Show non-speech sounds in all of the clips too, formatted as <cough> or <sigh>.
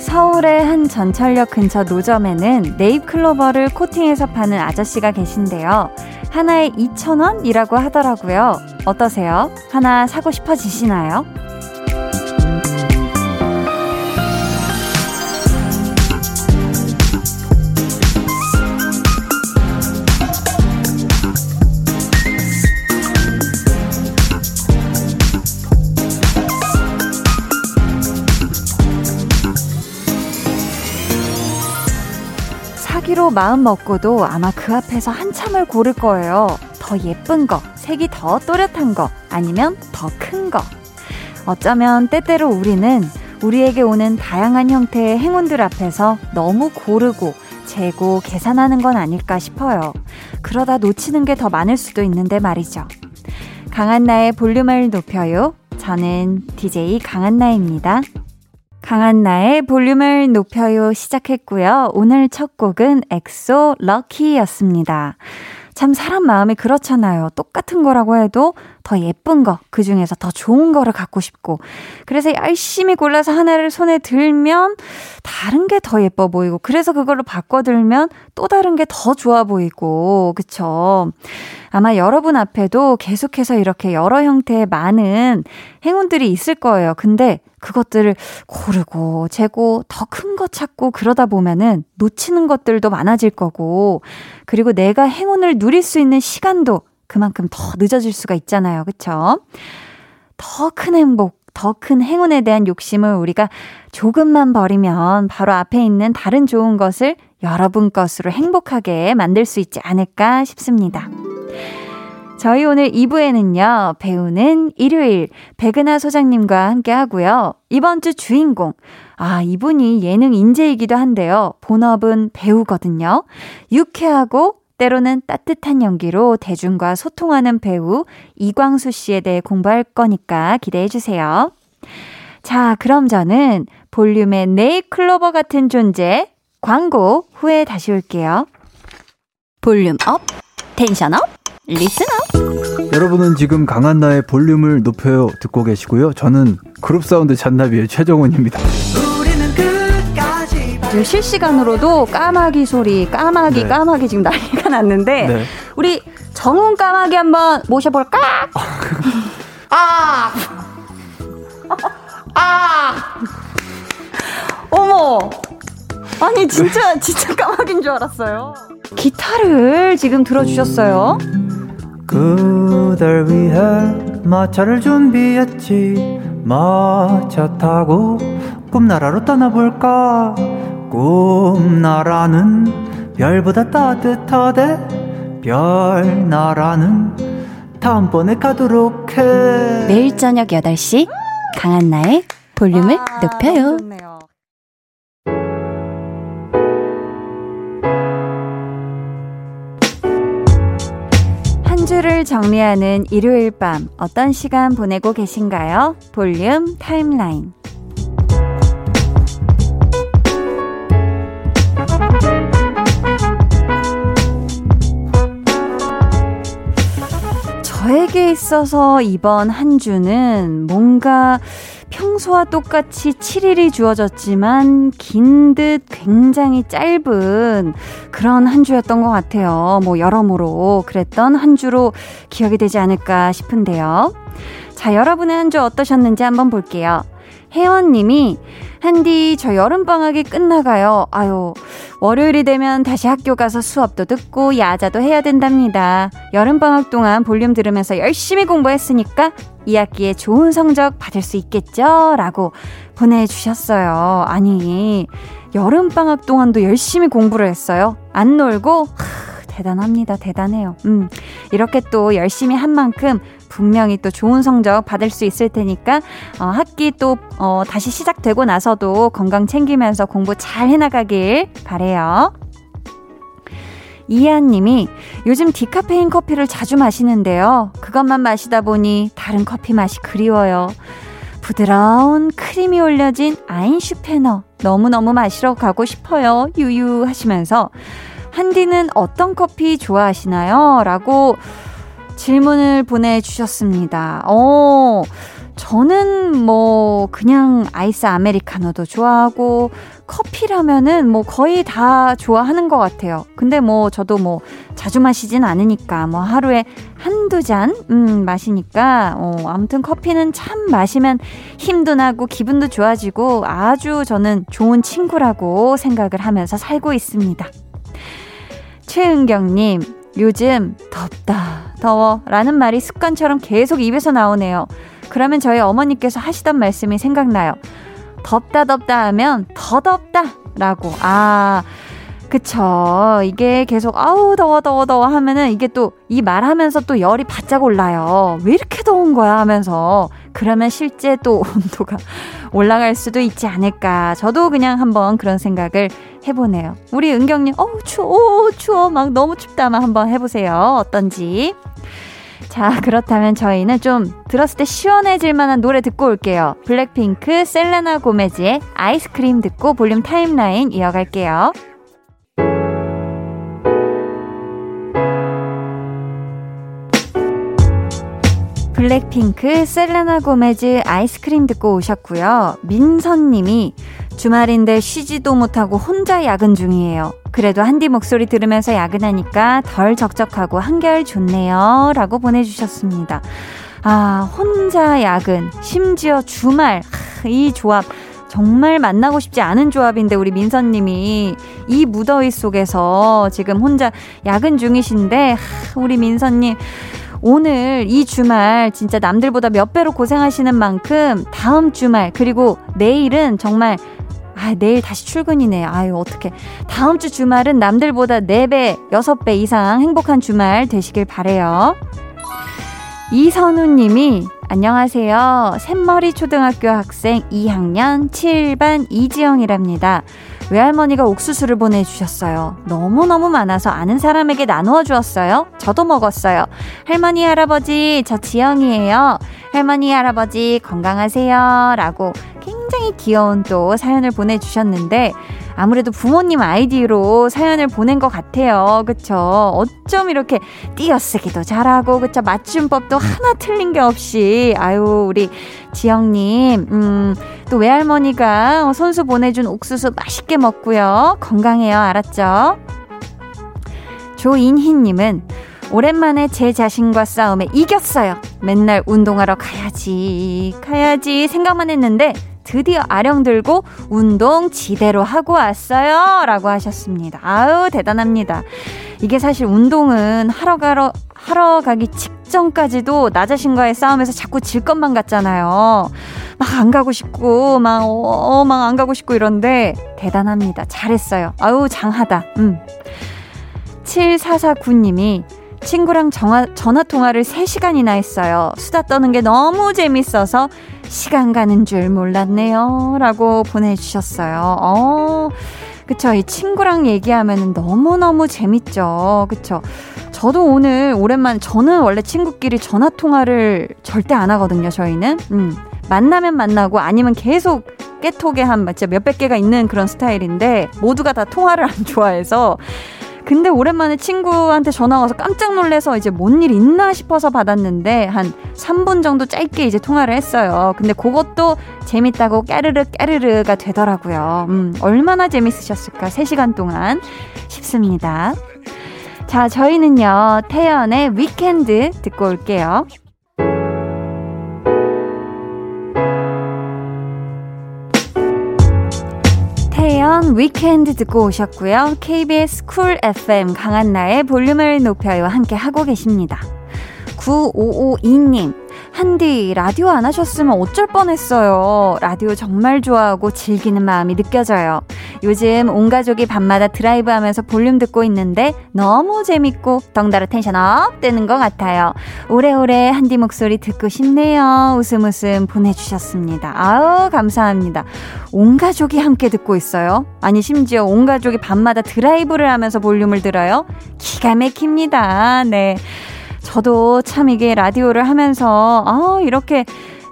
서울의 한 전철역 근처 노점에는 네잎클로버를 코팅해서 파는 아저씨가 계신데요. 하나에 2,000원이라고 하더라고요. 어떠세요? 하나 사고 싶어지시나요? 마음 먹고도 아마 그 앞에서 한참을 고를 거예요. 더 예쁜 거, 색이 더 또렷한 거, 아니면 더 큰 거. 어쩌면 때때로 우리는 우리에게 오는 다양한 형태의 행운들 앞에서 너무 고르고 재고 계산하는 건 아닐까 싶어요. 그러다 놓치는 게 더 많을 수도 있는데 말이죠. 강한나의 볼륨을 높여요. 저는 DJ 강한나입니다. 강한나의 볼륨을 높여요 시작했고요. 오늘 첫 곡은 엑소 Lucky였습니다. 참 사람 마음이 그렇잖아요. 똑같은 거라고 해도 더 예쁜 거, 그 중에서 더 좋은 거를 갖고 싶고. 그래서 열심히 골라서 하나를 손에 들면 다른 게 더 예뻐 보이고, 그래서 그걸로 바꿔들면 또 다른 게 더 좋아 보이고, 그쵸? 아마 여러분 앞에도 계속해서 이렇게 여러 형태의 많은 행운들이 있을 거예요. 근데 그것들을 고르고 재고 더 큰 거 찾고 그러다 보면은 놓치는 것들도 많아질 거고 그리고 내가 행운을 누릴 수 있는 시간도 그만큼 더 늦어질 수가 있잖아요. 그쵸? 더 큰 행복, 더 큰 행운에 대한 욕심을 우리가 조금만 버리면 바로 앞에 있는 다른 좋은 것을 여러분 것으로 행복하게 만들 수 있지 않을까 싶습니다. 저희 오늘 2부에는요, 배우는 일요일 백은하 소장님과 함께 하고요. 이번 주 주인공. 아, 이분이 예능 인재이기도 한데요. 본업은 배우거든요. 유쾌하고 때로는 따뜻한 연기로 대중과 소통하는 배우 이광수 씨에 대해 공부할 거니까 기대해 주세요. 자, 그럼 저는 볼륨의 네잎클로버 같은 존재 광고 후에 다시 올게요. Volume up, tension up, listen up. 여러분은 지금 강한나의 볼륨을 높여요 듣고 계시고요. 저는 그룹 사운드 잔나비의 최정훈입니다. 지금 실시간으로도 까마귀 소리, 까마귀, 네. 까마귀 지금 난리가 <laughs> 났는데 네. 우리 정훈 까마귀 한번 모셔볼까? <laughs> 아! 아! <laughs> 어머! 아니 진짜 진짜 까마귀인 줄 알았어요. 기타를 지금 들어주셨어요. 그댈 위해 마차를 준비했지 마차 타고 꿈나라로 떠나볼까 꿈나라는 별보다 따뜻하대. 별나라는 다음번에 가도록 해. 매일 저녁 8시 강한나의 볼륨을 아, 높여요. 한 주를 정리하는 일요일 밤 어떤 시간 보내고 계신가요? 볼륨 타임라인 저에게 있어서 이번 한 주는 뭔가 평소와 똑같이 7일이 주어졌지만 긴 듯 굉장히 짧은 그런 한 주였던 것 같아요. 뭐 여러모로 그랬던 한 주로 기억이 되지 않을까 싶은데요. 자, 여러분의 한 주 어떠셨는지 한번 볼게요. 혜원님이 한디 저 여름방학이 끝나가요. 아유 월요일이 되면 다시 학교 가서 수업도 듣고 야자도 해야 된답니다. 여름방학 동안 볼륨 들으면서 열심히 공부했으니까 2학기에 좋은 성적 받을 수 있겠죠? 라고 보내주셨어요. 아니 여름방학 동안도 열심히 공부를 했어요. 안 놀고 하, 대단합니다. 대단해요. 음, 이렇게 또 열심히 한 만큼 분명히 또 좋은 성적 받을 수 있을 테니까 어, 학기 또 어, 다시 시작되고 나서도 건강 챙기면서 공부 잘 해나가길 바래요. 이하님이 요즘 디카페인 커피를 자주 마시는데요. 그것만 마시다 보니 다른 커피 맛이 그리워요. 부드러운 크림이 올려진 아인슈페너 너무너무 마시러 가고 싶어요. 유유 하시면서 한디는 어떤 커피 좋아하시나요? 라고 질문을 보내주셨습니다. 어, 저는 뭐 그냥 아이스 아메리카노도 좋아하고 커피라면은 뭐 거의 다 좋아하는 것 같아요. 근데 뭐 저도 뭐 자주 마시진 않으니까 뭐 하루에 한두 잔, 음, 마시니까, 어, 아무튼 커피는 참 마시면 힘도 나고 기분도 좋아지고 아주 저는 좋은 친구라고 생각을 하면서 살고 있습니다. 최은경님, 요즘 덥다, 더워 라는 말이 습관처럼 계속 입에서 나오네요. 그러면 저희 어머니께서 하시던 말씀이 생각나요. 덥다 덥다 하면 더 덥다 라고. 아, 그쵸. 이게 계속 아우 더워 더워 더워 하면은 이게 또 이 말하면서 또 열이 바짝 올라요. 왜 이렇게 더운 거야 하면서 그러면 실제 또 <laughs> 온도가 올라갈 수도 있지 않을까. 저도 그냥 한번 그런 생각을 해보네요. 우리 은경님, 어우 추워, 추워, 막 너무 춥다만 한번 해보세요. 어떤지. 자, 그렇다면 저희는 좀 들었을 때 시원해질 만한 노래 듣고 올게요. 블랙핑크 셀레나 고메즈의 아이스크림 듣고 볼륨 timeline 이어갈게요. 블랙핑크 셀레나 고메즈 아이스크림 듣고 오셨고요. 민선 님이 주말인데 쉬지도 못하고 혼자 야근 중이에요. 그래도 한디 목소리 들으면서 야근하니까 덜 적적하고 한결 좋네요. 라고 보내주셨습니다. 아, 혼자 야근, 심지어 주말, 이 조합. 정말 만나고 싶지 않은 조합인데 우리 민선님이 이 무더위 속에서 지금 혼자 야근 중이신데 우리 민선님 오늘 이 주말 진짜 남들보다 몇 배로 고생하시는 만큼 다음 주말 그리고 내일은 정말 아, 내일 다시 출근이네. 아유, 어떡해. 다음 주 주말은 남들보다 4배, 6배 이상 행복한 주말 되시길 바래요. 이선우 님이 안녕하세요. 샘머리 초등학교 학생 2학년 7반 이지영이랍니다. 외할머니가 옥수수를 보내주셨어요. 너무너무 많아서 아는 사람에게 나누어 주었어요. 저도 먹었어요. 할머니, 할아버지, 저 지영이에요. 할머니, 할아버지, 건강하세요. 라고 굉장히 귀여운 또 사연을 보내주셨는데, 아무래도 부모님 아이디로 사연을 보낸 것 같아요. 그쵸? 어쩜 이렇게 띄어쓰기도 잘하고, 그쵸? 맞춤법도 하나 틀린 게 없이, 아유, 우리 지영님, 음, 또 외할머니가 손수 보내준 옥수수 맛있게 먹고요. 건강해요. 알았죠? 조인희님은 오랜만에 제 자신과 싸움에 이겼어요. 맨날 운동하러 가야지, 가야지 생각만 했는데 드디어 아령 들고 운동 지대로 하고 왔어요. 라고 하셨습니다. 아우, 대단합니다. 이게 사실 운동은 하러 가러, 하러 가기 직전까지도 나 자신과의 싸움에서 자꾸 질 것만 같잖아요. 막 안 가고 싶고, 막, 어, 막 안 가고 싶고 이런데 대단합니다. 잘했어요. 아우, 장하다. 음. 7449님이 친구랑 정화, 전화 통화를 3시간이나 했어요. 수다 떠는 게 너무 재밌어서 시간 가는 줄 몰랐네요. 라고 보내주셨어요. 어, 그쵸. 이 친구랑 얘기하면 너무너무 재밌죠. 그쵸. 저도 오늘 오랜만에, 저는 원래 친구끼리 전화 통화를 절대 안 하거든요, 저희는. 음. 만나면 만나고 아니면 계속 깨톡에 한 진짜 몇백 개가 있는 그런 스타일인데 모두가 다 통화를 안 좋아해서 근데 오랜만에 친구한테 전화 와서 깜짝 놀래서 이제 뭔 일 있나 싶어서 받았는데 한 3분 정도 짧게 이제 통화를 했어요. 근데 그것도 재밌다고 깨르르 깨르르가 되더라고요. 음, 얼마나 재밌으셨을까? 3시간 동안 싶습니다. 자, 저희는요, 태연의 위켄드 듣고 올게요. Weekend 듣고 오셨고요. KBS 쿨 FM 강한나의 볼륨을 높여요 함께 하고 계십니다. 9552님 한디, 라디오 안 하셨으면 어쩔 뻔했어요. 라디오 정말 좋아하고 즐기는 마음이 느껴져요. 요즘 온 가족이 밤마다 드라이브 하면서 볼륨 듣고 있는데 너무 재밌고 덩달아 tension up 되는 것 같아요. 오래오래 한디 목소리 듣고 싶네요. 웃음 웃음 보내주셨습니다. 아우, 감사합니다. 온 가족이 함께 듣고 있어요. 아니, 심지어 온 가족이 밤마다 드라이브를 하면서 볼륨을 들어요. 기가 막힙니다. 네. 저도 참 이게 라디오를 하면서, 아, 이렇게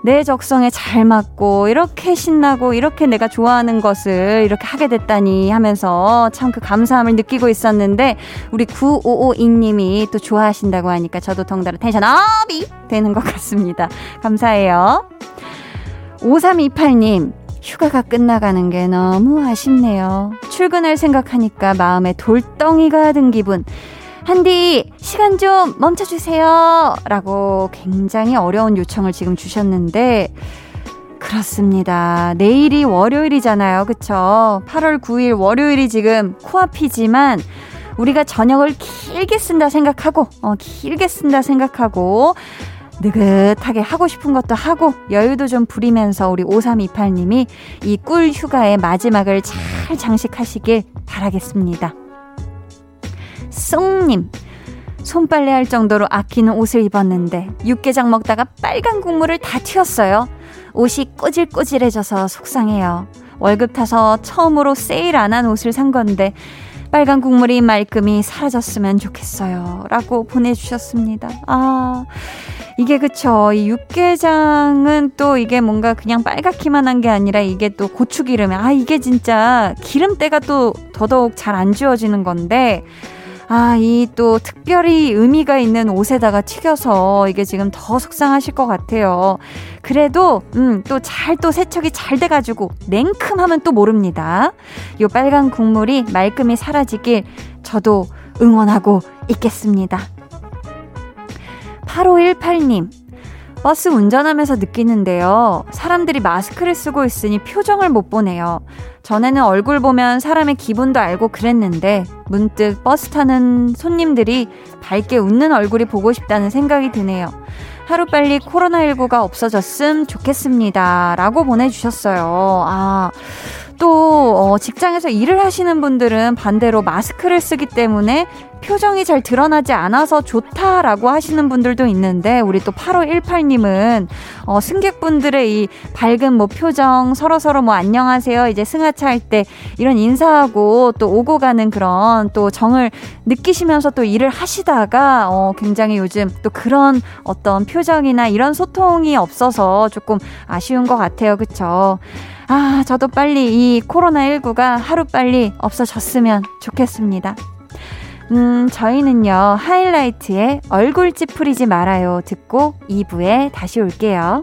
내 적성에 잘 맞고 이렇게 신나고 이렇게 내가 좋아하는 것을 이렇게 하게 됐다니 하면서 참 그 감사함을 느끼고 있었는데 우리 9552님이 또 좋아하신다고 하니까 저도 덩달아 텐션 업이 되는 것 같습니다. 감사해요. 5328님 휴가가 끝나가는 게 너무 아쉽네요. 출근할 생각하니까 마음에 돌덩이가 든 기분. 한디, 시간 좀 멈춰주세요. 라고 굉장히 어려운 요청을 지금 주셨는데, 그렇습니다. 내일이 월요일이잖아요. 그쵸? 8월 9일 월요일이 지금 코앞이지만, 우리가 저녁을 길게 쓴다 생각하고, 어, 길게 쓴다 생각하고, 느긋하게 하고 싶은 것도 하고 여유도 좀 부리면서 우리 5328님이 이 꿀 휴가의 마지막을 잘 장식하시길 바라겠습니다. 쏭님, 손빨래 할 정도로 아끼는 옷을 입었는데 육개장 먹다가 빨간 국물을 다 튀었어요. 옷이 꼬질꼬질해져서 속상해요. 월급 타서 처음으로 세일 안 한 옷을 산 건데 빨간 국물이 말끔히 사라졌으면 좋겠어요. 라고 보내주셨습니다. 아, 이게 그쵸. 이 육개장은 또 이게 뭔가 그냥 빨갛기만 한 게 아니라 이게 또 고추기름에, 아, 이게 진짜 기름때가 또 더더욱 잘 안 지워지는 건데, 아, 이 또 특별히 의미가 있는 옷에다가 튀겨서 이게 지금 더 속상하실 것 같아요. 그래도, 음, 또 잘 또 세척이 잘 돼가지고 냉큼 하면 또 모릅니다. 요 빨간 국물이 말끔히 사라지길 저도 응원하고 있겠습니다. 8518님. 버스 운전하면서 느끼는데요. 사람들이 마스크를 쓰고 있으니 표정을 못 보네요. 전에는 얼굴 보면 사람의 기분도 알고 그랬는데 문득 버스 타는 손님들이 밝게 웃는 얼굴이 보고 싶다는 생각이 드네요. 하루빨리 코로나19가 없어졌음 좋겠습니다. 라고 보내주셨어요. 아, 또 어, 직장에서 일을 하시는 분들은 반대로 마스크를 쓰기 때문에 표정이 잘 드러나지 않아서 좋다라고 하시는 분들도 있는데 우리 또 8518님은 어, 승객분들의 이 밝은 뭐 표정 서로 서로 뭐 안녕하세요 이제 승하차 할 때 이런 인사하고 또 오고 가는 그런 또 정을 느끼시면서 또 일을 하시다가 어, 굉장히 요즘 또 그런 어떤 표정이나 이런 소통이 없어서 조금 아쉬운 것 같아요 그쵸? 아, 저도 빨리 이 코로나19가 하루빨리 없어졌으면 좋겠습니다. 음, 저희는요, 하이라이트의 얼굴 찌푸리지 말아요 듣고 2부에 다시 올게요.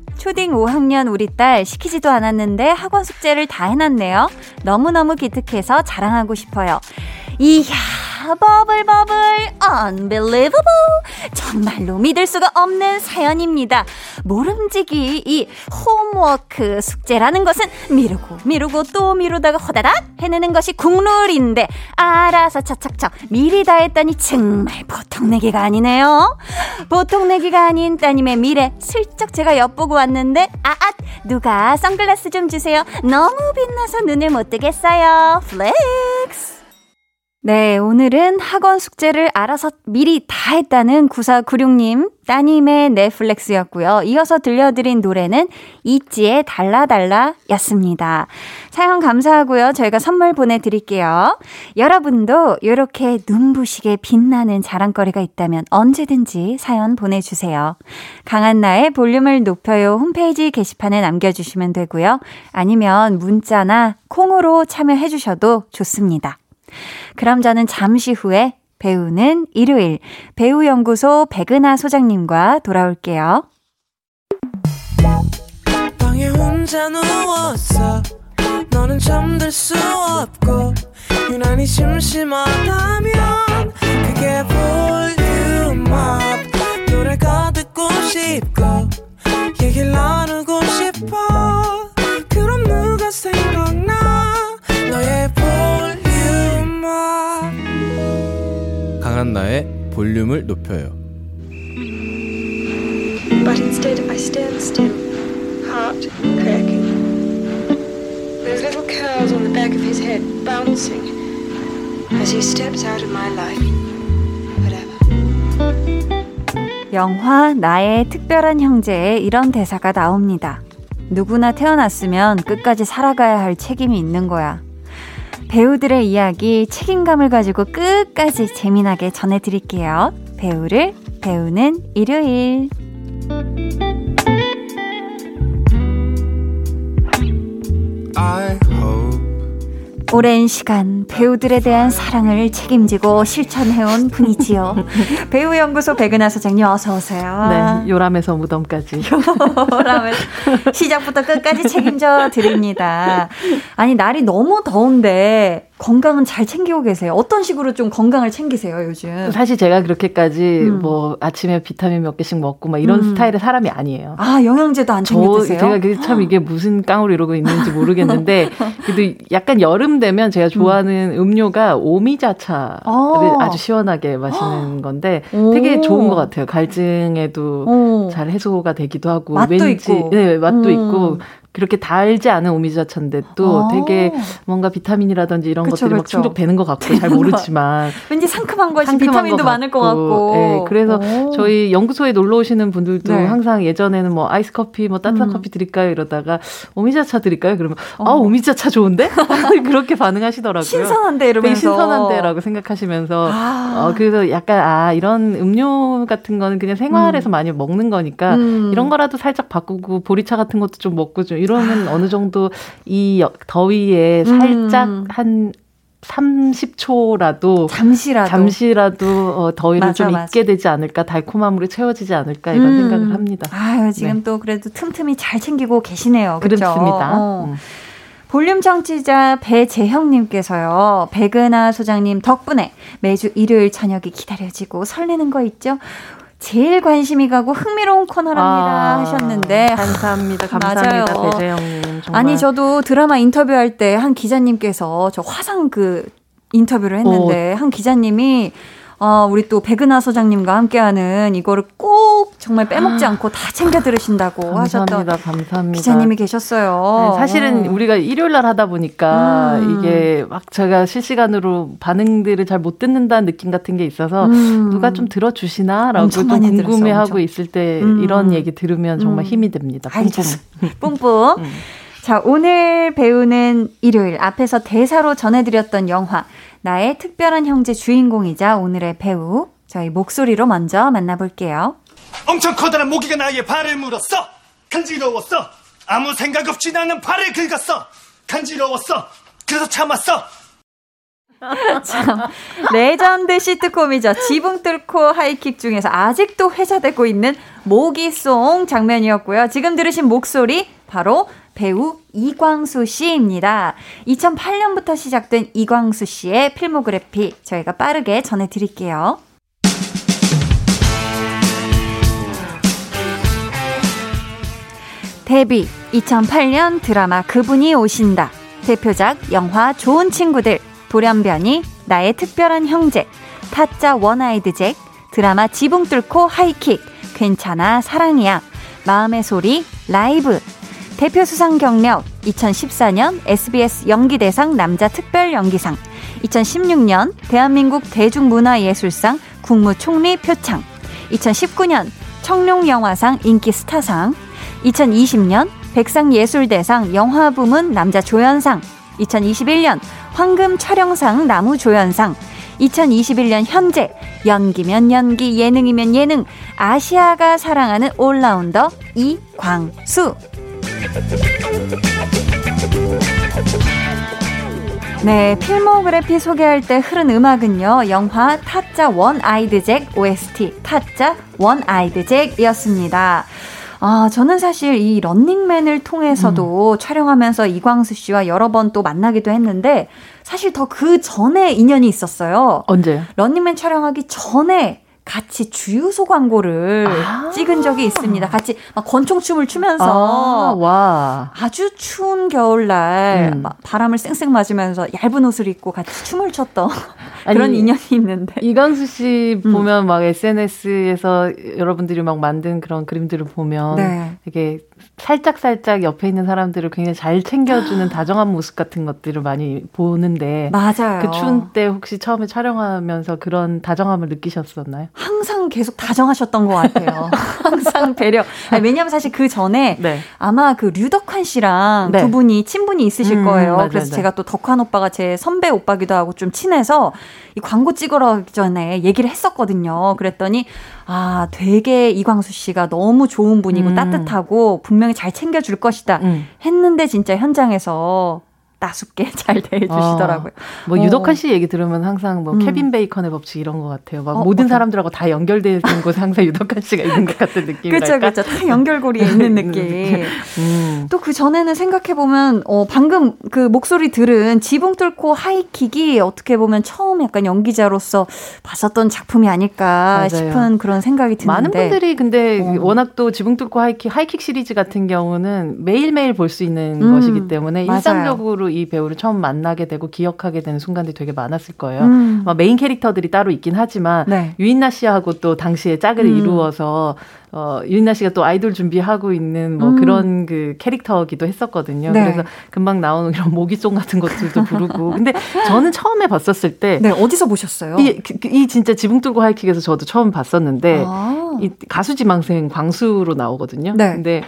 초딩 5학년 우리 딸 시키지도 않았는데 학원 숙제를 다 해놨네요. 너무너무 기특해서 자랑하고 싶어요. 이야, 버블버블, unbelievable. 정말로 믿을 수가 없는 사연입니다. 모름지기 이 홈워크 숙제라는 것은 미루고 미루고 또 미루다가 호다닥 해내는 것이 국룰인데 알아서 차착착 미리 다 했다니 정말 보통 내기가 아니네요. 보통 내기가 아닌 따님의 미래 슬쩍 제가 엿보고 왔는데 아앗 누가 선글라스 좀 주세요. 너무 빛나서 눈을 못 뜨겠어요. Flex. 네, 오늘은 학원 숙제를 알아서 미리 다 했다는 9496님 따님의 flex였고요. 이어서 들려드린 노래는 있지의 달라달라 였습니다. 사연 감사하고요. 저희가 선물 보내드릴게요. 여러분도 이렇게 눈부시게 빛나는 자랑거리가 있다면 언제든지 사연 보내주세요. 강한나의 볼륨을 높여요 홈페이지 게시판에 남겨주시면 되고요. 아니면 문자나 콩으로 참여해주셔도 좋습니다. 그럼 저는 잠시 후에 배우는 일요일 배우연구소 백은하 소장님과 돌아올게요. 너는 잠들 수 없고 유난히 심심하다면 그게 볼륨업 노래가 듣고 싶고 얘기를 강한나의 볼륨을 높여요. But instead I stand still, heart cracking. Those little curls on the back of his head bouncing as he steps out of my life. Whatever. 영화 나의 특별한 형제에 이런 대사가 나옵니다. 누구나 태어났으면 끝까지 살아가야 할 책임이 있는 거야. 배우들의 이야기 책임감을 가지고 끝까지 재미나게 전해드릴게요. 배우를 배우는 일요일. I hope 오랜 시간 배우들에 대한 사랑을 책임지고 실천해온 분이지요. <laughs> 배우 연구소 백은하 소장님 어서 오세요. 네, 요람에서 무덤까지. <laughs> 요람을 시작부터 끝까지 책임져 드립니다. 아니 날이 너무 더운데 건강은 잘 챙기고 계세요. 어떤 식으로 좀 건강을 챙기세요 요즘? 사실 제가 그렇게까지 음. 뭐 아침에 비타민 몇 개씩 먹고 막 이런 음. 스타일의 사람이 아니에요. 아 영양제도 안 챙겨 저 드세요? 제가 그참 이게 무슨 깡으로 이러고 있는지 모르겠는데 <laughs> 그래도 약간 여름 되면 제가 좋아하는 음. 료가 오미자차를 어. 아주 시원하게 마시는 건데 오. 되게 좋은 것 같아요. 갈증에도 오. 잘 해소가 되기도 하고 맛도 왠지 있고. 네 맛도 음. 있고 그렇게 달지 않은 오미자차인데 또 아. 되게 뭔가 비타민이라든지 이런 그쵸, 것들이 막 그쵸. 충족되는 것 같고 잘 <laughs> 모르지만 왠지 상큼한 것이 상큼한 비타민도 것 많을 것 같고. 네, 그래서 오. 저희 연구소에 놀러 오시는 분들도 네. 항상 예전에는 뭐 아이스 커피, 뭐 따뜻한 음. 커피 드릴까요? 이러다가 오미자차 드릴까요? 그러면 아 어. 오미자차 좋은데 <laughs> 그렇게 반응하시더라고요. 신선한데 이러면서 되게 신선한데라고 생각하시면서 아. 어 그래서 약간 아 이런 음료 같은 거는 그냥 생활에서 많이 먹는 거니까 음. 이런 거라도 살짝 바꾸고 보리차 같은 것도 좀 먹고 좀 이러면 어느 정도 이 여- 더위에 살짝 음. 한 30초라도 잠시라도 잠시라도 어, 더위를 맞아, 좀 맞아. 잊게 되지 않을까 달콤함으로 채워지지 않을까 이런 음. 생각을 합니다. 아유 지금 네. 또 그래도 틈틈이 잘 챙기고 계시네요. 그렇죠? 그렇습니다. 어. 음. 볼륨 청취자 배재형님께서요. 백은하 소장님 덕분에 매주 일요일 저녁이 기다려지고 설레는 거 있죠? 제일 관심이 가고 흥미로운 코너랍니다 아, 하셨는데 감사합니다. 감사합니다. 맞아요. 배재영님 정말 아니 저도 드라마 인터뷰할 때 한 기자님께서 저 화상 그 인터뷰를 했는데 한 기자님이 어, 우리 또 백은하 소장님과 함께하는 이거를 꼭 정말 빼먹지 않고 다 챙겨 들으신다고 하셨던 감사합니다. 감사합니다. 기자님이 계셨어요. 네, 사실은 어. 우리가 일요일 날 하다 보니까 음. 이게 막 제가 실시간으로 반응들을 잘 못 듣는다는 느낌 같은 게 있어서 음. 누가 좀 들어주시나라고 좀 궁금해하고. 있을 때 음. 이런 얘기 들으면 정말 음. 힘이 됩니다. 뿜뿜. 뿜뿜. <laughs> 음. 자, 오늘 배우는 일요일 앞에서 대사로 전해드렸던 영화 나의 특별한 형제 주인공이자 오늘의 배우 저희 목소리로 먼저 만나볼게요. 엄청 커다란 모기가 나의 발을 물었어. 간지러웠어. 아무 생각 없이 나는 발을 긁었어. 간지러웠어. 그래서 참았어. <laughs> 참 레전드 시트콤이죠. 지붕 뚫고 하이킥 중에서 아직도 회자되고 있는 모기송 장면이었고요. 지금 들으신 목소리 바로 배우 이광수 씨입니다. 2008년부터 시작된 이광수 씨의 필모그래피 저희가 빠르게 전해드릴게요. 데뷔 2008년 드라마 그분이 오신다. 대표작 영화 좋은 친구들 돌연변이 나의 특별한 형제 타짜 원아이드 잭 드라마 지붕 뚫고 하이킥 괜찮아 사랑이야 마음의 소리 라이브 대표 수상 경력 2014년 SBS 연기대상 남자 특별 연기상 2016년 대한민국 대중문화예술상 국무총리 표창 2019년 청룡영화상 인기 스타상 2020년 백상예술대상 영화부문 남자 조연상 2021년 황금 촬영상 나무 조연상 2021년 현재 연기면 연기 예능이면 예능 아시아가 사랑하는 올라운더 이광수 네, 필모그래피 소개할 때 흐른 음악은요, 영화 타짜 원 아이드 잭 OST, 타짜 원 아이드 잭이었습니다. 아, 저는 사실 이 런닝맨을 통해서도 음. 촬영하면서 이광수 씨와 여러 번 또 만나기도 했는데 사실 더 그 전에 인연이 있었어요. 언제요? 런닝맨 촬영하기 전에 같이 주유소 광고를 아~ 찍은 적이 있습니다. 같이 막 권총춤을 추면서 아, 주 추운 겨울날 음. 바람을 쌩쌩 맞으면서 얇은 옷을 입고 같이 춤을 췄던 <laughs> 그런 아니, 인연이 있는데 이광수 씨 음. 보면 막 SNS에서 여러분들이 막 만든 그런 그림들을 보면 네. 되게 살짝 살짝 옆에 있는 사람들을 굉장히 잘 챙겨주는 <gasps> 다정한 모습 같은 것들을 많이 보는데 맞아요. 그 추운 때 혹시 처음에 촬영하면서 그런 다정함을 느끼셨었나요? 항상 계속 다정하셨던 것 같아요. <laughs> 항상 배려. 아니, 왜냐하면 사실 그 전에 네. 아마 그 류덕환 씨랑 네. 두 분이 친분이 있으실 음, 거예요. 맞아요, 그래서 맞아요. 제가 또 덕환 오빠가 제 선배 오빠기도 하고 좀 친해서 이 광고 찍으러 전에 얘기를 했었거든요. 그랬더니 아 되게 이광수 씨가 너무 좋은 분이고 음. 따뜻하고 분명히 잘 챙겨줄 것이다 음. 했는데 진짜 현장에서 따숩게 <laughs> 잘 대해주시더라고요. 어, 뭐 어. 유덕한 씨 얘기 들으면 항상 뭐 음. 케빈 베이컨의 법칙 이런 것 같아요. 막 어, 모든 사람들하고 다 연결되는 곳에 항상 유덕한 씨가 있는 것 같은 느낌. 그렇죠, 그렇죠. 다 연결고리에 있는 <laughs> 느낌. 음. 또 그 전에는 생각해 보면 어, 방금 그 목소리 들은 지붕 뚫고 하이킥이 어떻게 보면 처음 약간 연기자로서 봤었던 작품이 아닐까 맞아요. 싶은 그런 생각이 드는데 많은 분들이 근데 어. 워낙 또 지붕 뚫고 하이킥 하이킥 시리즈 같은 경우는 매일 매일 볼 수 있는 음. 것이기 때문에 맞아요. 일상적으로 이 배우를 처음 만나게 되고 기억하게 되는 순간들이 되게 많았을 거예요. 음. 메인 캐릭터들이 따로 있긴 하지만 네. 유인나 씨하고 또 당시에 짝을 음. 이루어서 어, 유인나 씨가 또 아이돌 준비하고 있는 뭐 음. 그런 그 캐릭터기도 했었거든요. 네. 그래서 금방 나오는 <laughs> 이런 모기송 같은 것들도 부르고. 근데 저는 처음에 봤었을 때. 네, 어디서 보셨어요? 이, 그, 이 진짜 지붕 뚫고 하이킥에서 저도 처음 봤었는데. 아. 이 가수 지망생 광수로 나오거든요. 네. 근데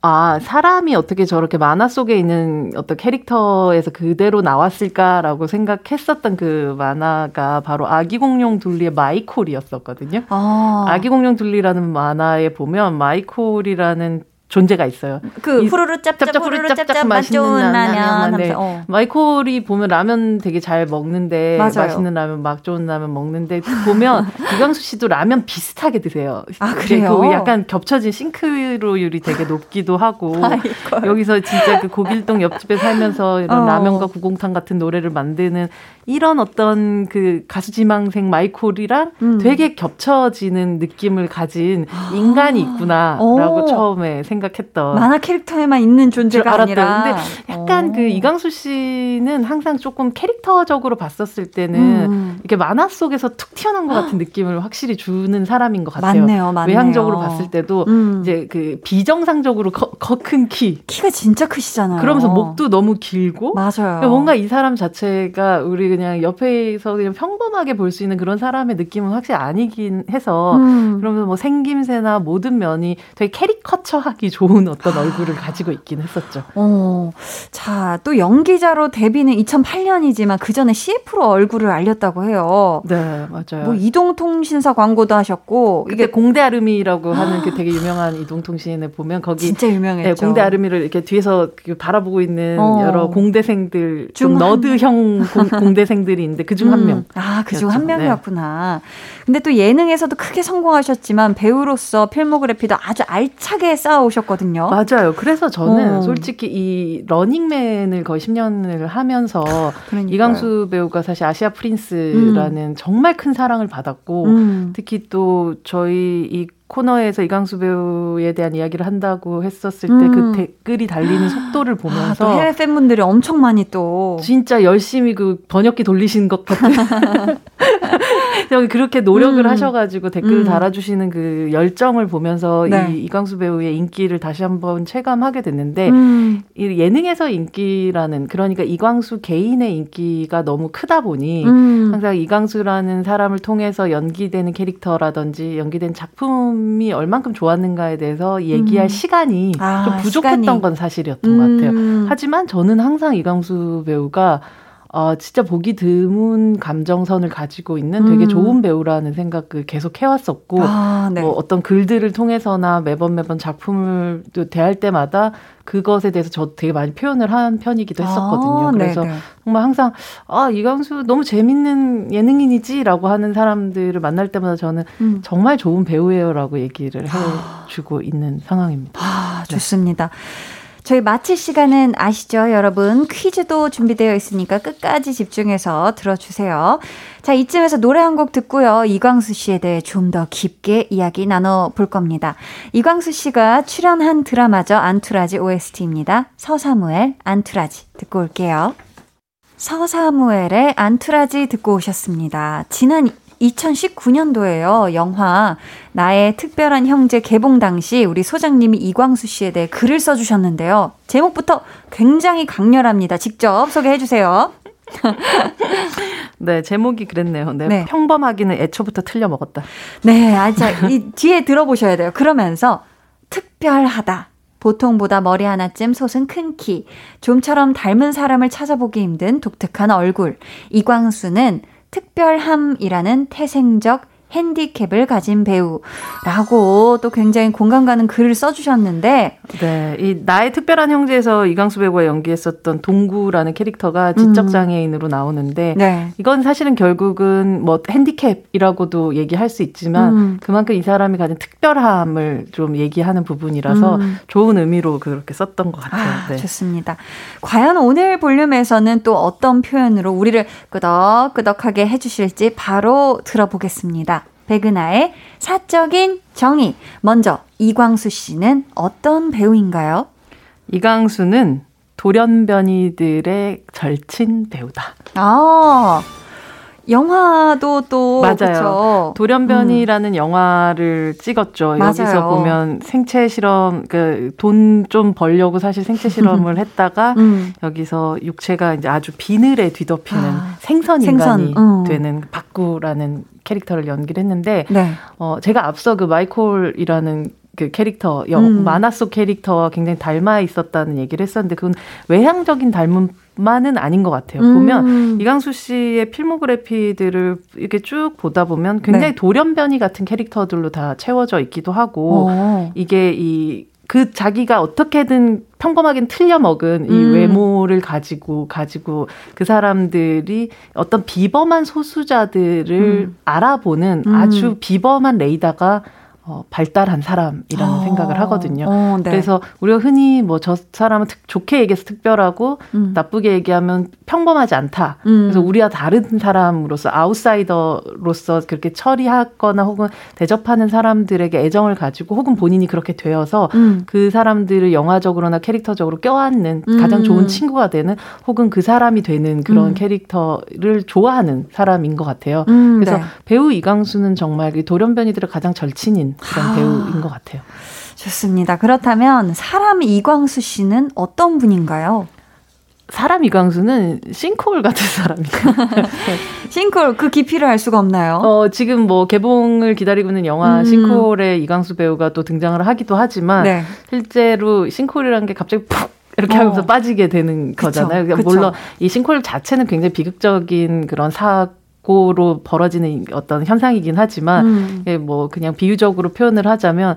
아, 사람이 어떻게 저렇게 만화 속에 있는 어떤 캐릭터에서 그대로 나왔을까라고 생각했었던 그 만화가 바로 아기 공룡 둘리의 마이콜이었었거든요. 아. 아기 공룡 둘리라는 만화에 보면 마이콜이라는 존재가 있어요. 그 후루루 짭짭 후루루 짭짭 맛있는 라면. 네. 어. 마이콜이 보면 라면 되게 잘 먹는데 맞아요. 맛있는 라면 맛 좋은 라면 먹는데 보면 <laughs> 이광수 씨도 라면 비슷하게 드세요. 아 그래요? 그 약간 겹쳐진 싱크로율이 되게 높기도 하고 <laughs> 여기서 진짜 그 고길동 옆집에 살면서 이런 어. 라면과 구공탕 같은 노래를 만드는 이런 어떤 그 가수 지망생 마이콜이랑 음. 되게 겹쳐지는 느낌을 가진 인간이 <gasps> 있구나라고 오. 처음에 생각 했던 만화 캐릭터에만 있는 존재가 아니라 근데 약간 오. 그 이광수 씨는 항상 조금 캐릭터적으로 봤었을 때는 음. 이렇게 만화 속에서 툭 튀어나온 것 같은 느낌을 확실히 주는 사람인 것 같아요. 맞네요, 맞네요. 외향적으로 봤을 때도 음. 이제 그 비정상적으로 큰 키. 키가 진짜 크시잖아요. 그러면서 목도 너무 길고 맞아요. 뭔가 이 사람 자체가 우리 그냥 옆에서 그냥 평범하게 볼 수 있는 그런 사람의 느낌은 확실히 아니긴 해서 음. 그러면서 뭐 생김새나 모든 면이 되게 캐리커처하기 좋은 어떤 아. 얼굴을 가지고 있긴 했었죠. 어. 자, 또 연기자로 데뷔는 2008년이지만 그 전에 CF로 얼굴을 알렸다고 해요. 네, 맞아요. 뭐 이동통신사 광고도 하셨고 이게 공대 아름이라고 하는 그 되게 유명한 이동통신에 보면 거기 진짜 유명했죠. 네, 공대 아름이를 이렇게 뒤에서 바라보고 있는 어. 여러 공대생들 좀 너드형 공대생들이 있는데 그중 한 음. 명. 아, 그중 한 네. 명이었구나. 네. 근데 또 예능에서도 크게 성공하셨지만 배우로서 필모그래피도 아주 알차게 쌓아오셨 거든요. 맞아요. 그래서 저는 어. 솔직히 이 러닝맨을 거의 10년을 하면서 그러니까요. 이강수 배우가 사실 아시아 프린스라는 음. 정말 큰 사랑을 받았고 음. 특히 또 저희 이 코너에서 이강수 배우에 대한 이야기를 한다고 했었을 때그 음. 댓글이 달리는 속도를 아, 보면서 아, 해외 팬분들이 엄청 많이 또 진짜 열심히 그 번역기 돌리신 것 같은 <laughs> <laughs> 그렇게 노력을 음. 하셔가지고 댓글 음. 달아주시는 그 열정을 보면서 네. 이 이광수 배우의 인기를 다시 한번 체감하게 됐는데 음. 이 예능에서 인기라는 그러니까 이광수 개인의 인기가 너무 크다 보니 음. 항상 이광수라는 사람을 통해서 연기되는 캐릭터라든지 연기된 작품이 얼만큼 좋았는가에 대해서 얘기할 음. 시간이 아, 좀 부족했던 시간이. 건 사실이었던 것 같아요. 음. 하지만 저는 항상 이광수 배우가 어, 진짜 보기 드문 감정선을 가지고 있는 되게 음. 좋은 배우라는 생각을 계속 해왔었고, 아, 네. 뭐 어떤 글들을 통해서나 매번 매번 작품을 대할 때마다 그것에 대해서 저 되게 많이 표현을 한 편이기도 했었거든요. 아, 그래서 네네. 정말 항상, 아, 이광수 너무 재밌는 예능인이지라고 하는 사람들을 만날 때마다 저는 음. 정말 좋은 배우예요라고 얘기를 해주고 있는 상황입니다. 아, 좋습니다. 네. 저희 마칠 시간은 아시죠, 여러분? 퀴즈도 준비되어 있으니까 끝까지 집중해서 들어주세요. 자, 이쯤에서 노래 한 곡 듣고요. 이광수 씨에 대해 좀 더 깊게 이야기 나눠볼 겁니다. 이광수 씨가 출연한 드라마죠. 안투라지 OST입니다. 서사무엘 안투라지 듣고 올게요. 서사무엘의 안투라지 듣고 오셨습니다. 지난 2019년도에요. 영화 나의 특별한 형제 개봉 당시 우리 소장님이 이광수 씨에 대해 글을 써주셨는데요. 제목부터 굉장히 강렬합니다. 직접 소개해 주세요. <laughs> 네, 제목이 그랬네요. 네, 네. 평범하기는 애초부터 틀려 먹었다. 네, 아, 자, 이 뒤에 들어보셔야 돼요. 그러면서 특별하다. 보통보다 머리 하나쯤 솟은 큰 키, 좀처럼 닮은 사람을 찾아보기 힘든 독특한 얼굴. 이광수는 특별함이라는 태생적 핸디캡을 가진 배우라고 또 굉장히 공감 가는 글을 써주셨는데 네, 이 나의 특별한 형제에서 이강수 배우가 연기했었던 동구라는 캐릭터가 지적 음. 장애인으로 나오는데 네. 이건 사실은 결국은 뭐 핸디캡이라고도 얘기할 수 있지만 음. 그만큼 이 사람이 가진 특별함을 좀 얘기하는 부분이라서 음. 좋은 의미로 그렇게 썼던 것 같아요. 아, 네. 좋습니다. 과연 오늘 볼륨에서는 또 어떤 표현으로 우리를 끄덕끄덕하게 해주실지 바로 들어보겠습니다. 백은하의 사적인 정의. 먼저 이광수 씨는 어떤 배우인가요? 이광수는 돌연변이들의 절친 배우다. 아. 영화도 또 맞아요. 그쵸? 돌연변이라는 음. 영화를 찍었죠. 맞아요. 여기서 보면 생체 실험 그 돈 좀 벌려고 사실 생체 실험을 <laughs> 했다가 음. 여기서 육체가 이제 아주 비늘에 뒤덮이는 아, 생선 인간이 생선. 음. 되는 박구라는 캐릭터를 연기를 했는데 네. 어 제가 앞서 그 마이콜이라는 그 캐릭터, 영, 음. 만화 속 캐릭터와 굉장히 닮아 있었다는 얘기를 했었는데 그건 외형적인 닮은 만은 아닌 것 같아요. 음. 보면 이광수 씨의 필모그래피들을 이렇게 쭉 보다 보면 굉장히 네. 돌연변이 같은 캐릭터들로 다 채워져 있기도 하고 오. 어. 이게 이 그 자기가 어떻게든 평범하게 틀려 먹은 이 음. 외모를 가지고 가지고 그 사람들이 어떤 비범한 소수자들을 음. 알아보는 음. 아주 비범한 레이더가 어, 발달한 사람이라는 어, 생각을 하거든요. 어, 네. 그래서 우리가 흔히 뭐 저 사람은 특, 좋게 얘기해서 특별하고 음. 나쁘게 얘기하면 평범하지 않다. 음. 그래서 우리와 다른 사람으로서 아웃사이더로서 그렇게 처리하거나 혹은 대접하는 사람들에게 애정을 가지고 혹은 본인이 그렇게 되어서 음. 그 사람들을 영화적으로나 캐릭터적으로 껴안는 가장 좋은 음. 친구가 되는 혹은 그 사람이 되는 그런 음. 캐릭터를 좋아하는 사람인 것 같아요. 음, 그래서 네. 배우 이강수는 정말 돌연변이들의 가장 절친인 그런 아, 배우인 것 같아요. 좋습니다. 그렇다면 사람 이광수 씨는 어떤 분인가요? 사람 이광수는 싱크홀 같은 사람이에요. <laughs> 싱크홀 그 깊이를 알 수가 없나요? 어 지금 뭐 개봉을 기다리고 있는 영화 음. 싱크홀에 이광수 배우가 또 등장을 하기도 하지만 네. 실제로 싱크홀이라는 게 갑자기 푹 이렇게 어. 하면서 빠지게 되는 거잖아요. 그쵸, 그쵸. 물론 이 싱크홀 자체는 굉장히 비극적인 그런 사 고로 벌어지는 어떤 현상이긴 하지만 음. 예, 뭐 그냥 비유적으로 표현을 하자면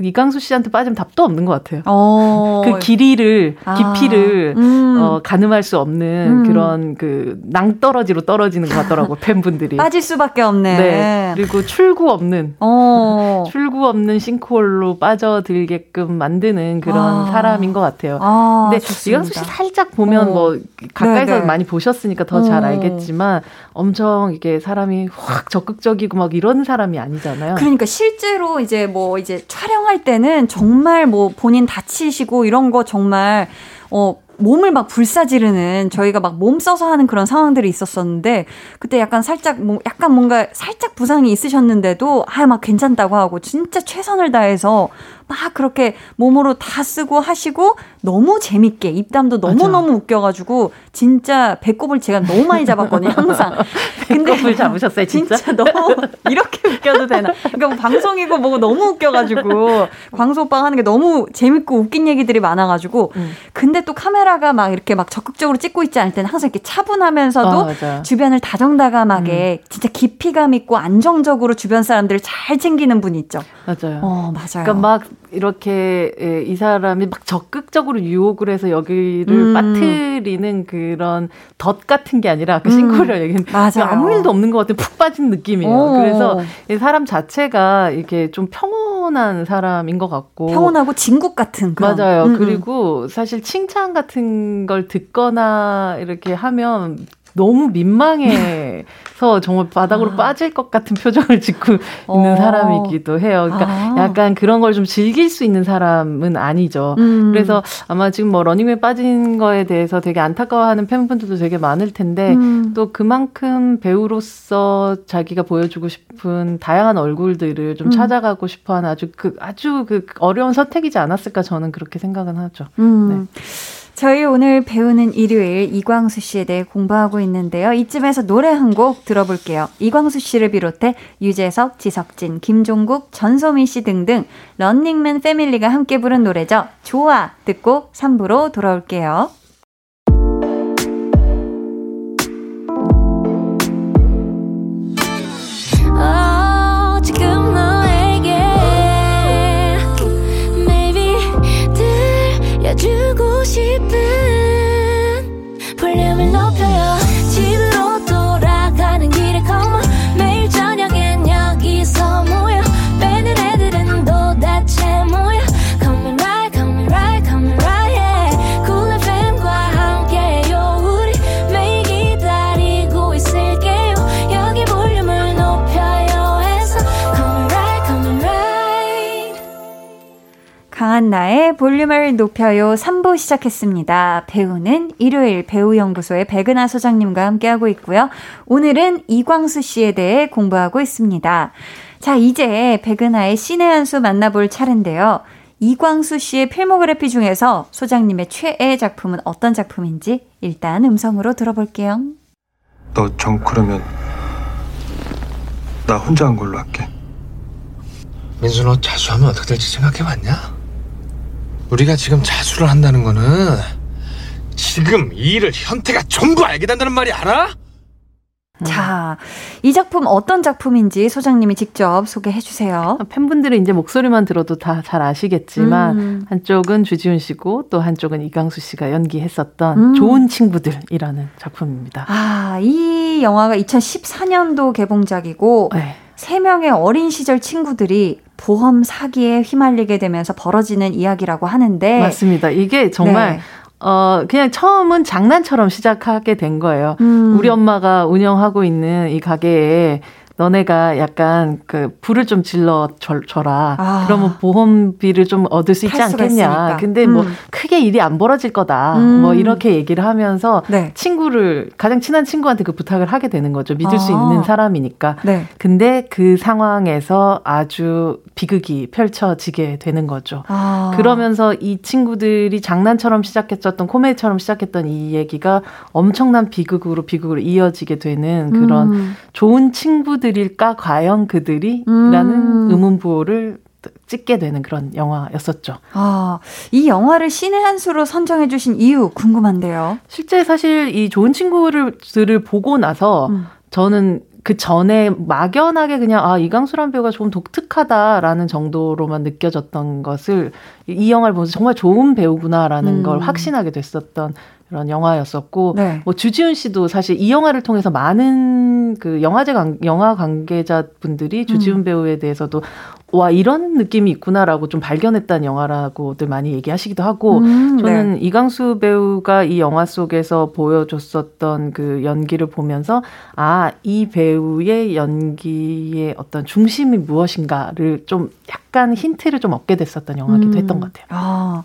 이강수 씨한테 빠지면 답도 없는 것 같아요. 어. 그 길이를 아. 깊이를 음. 어, 가늠할 수 없는 음. 그런 그 낭떠러지로 떨어지는 것 같더라고 팬분들이 빠질 수밖에 없네. 네. 그리고 출구 없는 어. <laughs> 출구 없는 싱크홀로 빠져들게끔 만드는 그런 아. 사람인 것 같아요. 아, 근데 좋습니다. 이강수 씨 살짝 보면 어. 뭐 가까이서 네네. 많이 보셨으니까 더잘 어. 알겠지만 엄청 이게 사람이 확 적극적이고 막 이런 사람이 아니잖아요. 그러니까 실제로 이제 뭐 이제 촬영 촬영할 때는 정말 뭐 본인 다치시고 이런 거 정말 어 몸을 막 불사지르는 저희가 막 몸 써서 하는 그런 상황들이 있었었는데 그때 약간 살짝 뭐 약간 뭔가 살짝 부상이 있으셨는데도 아 막 괜찮다고 하고 진짜 최선을 다해서 막 그렇게 몸으로 다 쓰고 하시고 너무 재밌게 입담도 너무너무 웃겨가지고 진짜 배꼽을 제가 너무 많이 잡았거든요, 항상. <laughs> 배꼽을 잡으셨어요, 진짜? 진짜 너무 <laughs> 이렇게 웃겨도 되나? 그러니까 뭐 방송이고 뭐고 너무 웃겨가지고 광수 오빠가 하는 게 너무 재밌고 웃긴 얘기들이 많아가지고 음. 근데 또 카메라가 막 이렇게 막 적극적으로 찍고 있지 않을 때는 항상 이렇게 차분하면서도 어, 주변을 다정다감하게 음. 진짜 깊이감 있고 안정적으로 주변 사람들을 잘 챙기는 분이 있죠. 맞아요. 어, 맞아요. 그러니까 막 이렇게 예, 이 사람이 막 적극적으로 유혹을 해서 여기를 음. 빠뜨리는 그런 덫 같은 게 아니라 그 싱크로를 음. 얘기는 아무 일도 없는 것 같은 푹 빠진 느낌이에요. 오. 그래서 이 사람 자체가 이렇게 좀 평온한 사람인 것 같고 평온하고 진국 같은 그런. 맞아요. 음, 음. 그리고 사실 칭찬 같은 걸 듣거나 이렇게 하면 너무 민망해서 <laughs> 정말 바닥으로 아. 빠질 것 같은 표정을 짓고 있는 어. 사람이기도 해요. 그러니까 아. 약간 그런 걸 좀 즐길 수 있는 사람은 아니죠. 음. 그래서 아마 지금 뭐 러닝맨 빠진 거에 대해서 되게 안타까워하는 팬분들도 되게 많을 텐데 음. 또 그만큼 배우로서 자기가 보여주고 싶은 다양한 얼굴들을 좀 음. 찾아가고 싶어하는 아주 그 아주 그 어려운 선택이지 않았을까 저는 그렇게 생각은 하죠. 음. 네. 저희 오늘 배우는 일요일 이광수 씨에 대해 공부하고 있는데요. 이쯤에서 노래 한 곡 들어볼게요. 이광수 씨를 비롯해 유재석, 지석진, 김종국, 전소민 씨 등등 런닝맨 패밀리가 함께 부른 노래죠. 좋아 듣고 3부로 돌아올게요. 강한나의 볼륨을 높여요 3부 시작했습니다. 배우는 일요일 배우연구소의 백은하 소장님과 함께하고 있고요. 오늘은 이광수 씨에 대해 공부하고 있습니다. 자, 이제 백은하의 신의 한 수 만나볼 차례인데요. 이광수 씨의 필모그래피 중에서 소장님의 최애 작품은 어떤 작품인지 일단 음성으로 들어볼게요. 너 정크라면 나 혼자 한 걸로 할게. 민수 너 자수하면 어떻게 될지 생각해봤냐? 우리가 지금 자수를 한다는 거는 지금 이 일을 현태가 전부 알게 된다는 말이 알아? 자, 이 작품 어떤 작품인지 소장님이 직접 소개해 주세요. 팬분들은 이제 목소리만 들어도 다 잘 아시겠지만 음. 한쪽은 주지훈 씨고 또 한쪽은 이강수 씨가 연기했었던 음. 좋은 친구들이라는 작품입니다. 아, 이 영화가 2014년도 개봉작이고 네. 3명의 어린 시절 친구들이 보험 사기에 휘말리게 되면서 벌어지는 이야기라고 하는데 맞습니다. 이게 정말 네. 어, 그냥 처음은 장난처럼 시작하게 된 거예요. 음. 우리 엄마가 운영하고 있는 이 가게에 너네가 약간 그 불을 좀 질러 줘라. 아. 그러면 보험비를 좀 얻을 수 있지 않겠냐. 근데 뭐 음. 크게 일이 안 벌어질 거다. 음. 뭐 이렇게 얘기를 하면서 네. 친구를 가장 친한 친구한테 그 부탁을 하게 되는 거죠. 믿을 아. 수 있는 사람이니까. 네. 근데 그 상황에서 아주 비극이 펼쳐지게 되는 거죠. 아. 그러면서 이 친구들이 장난처럼 시작했었던 코미디처럼 시작했던 이 얘기가 엄청난 비극으로 비극으로 이어지게 되는 그런 음. 좋은 친구들 친구들일까 과연 그들이? 음. 라는 의문부호를 찍게 되는 그런 영화였었죠. 아, 이 영화를 신의 한 수로 선정해 주신 이유 궁금한데요. 실제 사실 이 좋은 친구들을 보고 나서 음. 저는 그 전에 막연하게 그냥 아 이강수란 배우가 좀 독특하다라는 정도로만 느껴졌던 것을 이 영화를 보면서 정말 좋은 배우구나라는 음. 걸 확신하게 됐었던 그런 영화였었고 네. 뭐 주지훈 씨도 사실 이 영화를 통해서 많은 그 영화제 관, 영화 관계자분들이 주지훈 음. 배우에 대해서도 와 이런 느낌이 있구나라고 좀 발견했다는 영화라고들 많이 얘기하시기도 하고 음, 저는 네. 이강수 배우가 이 영화 속에서 보여줬었던 그 연기를 보면서 아 이 배우의 연기의 어떤 중심이 무엇인가를 좀 약간 힌트를 좀 얻게 됐었던 영화기도 음. 했던 것 같아요. 아.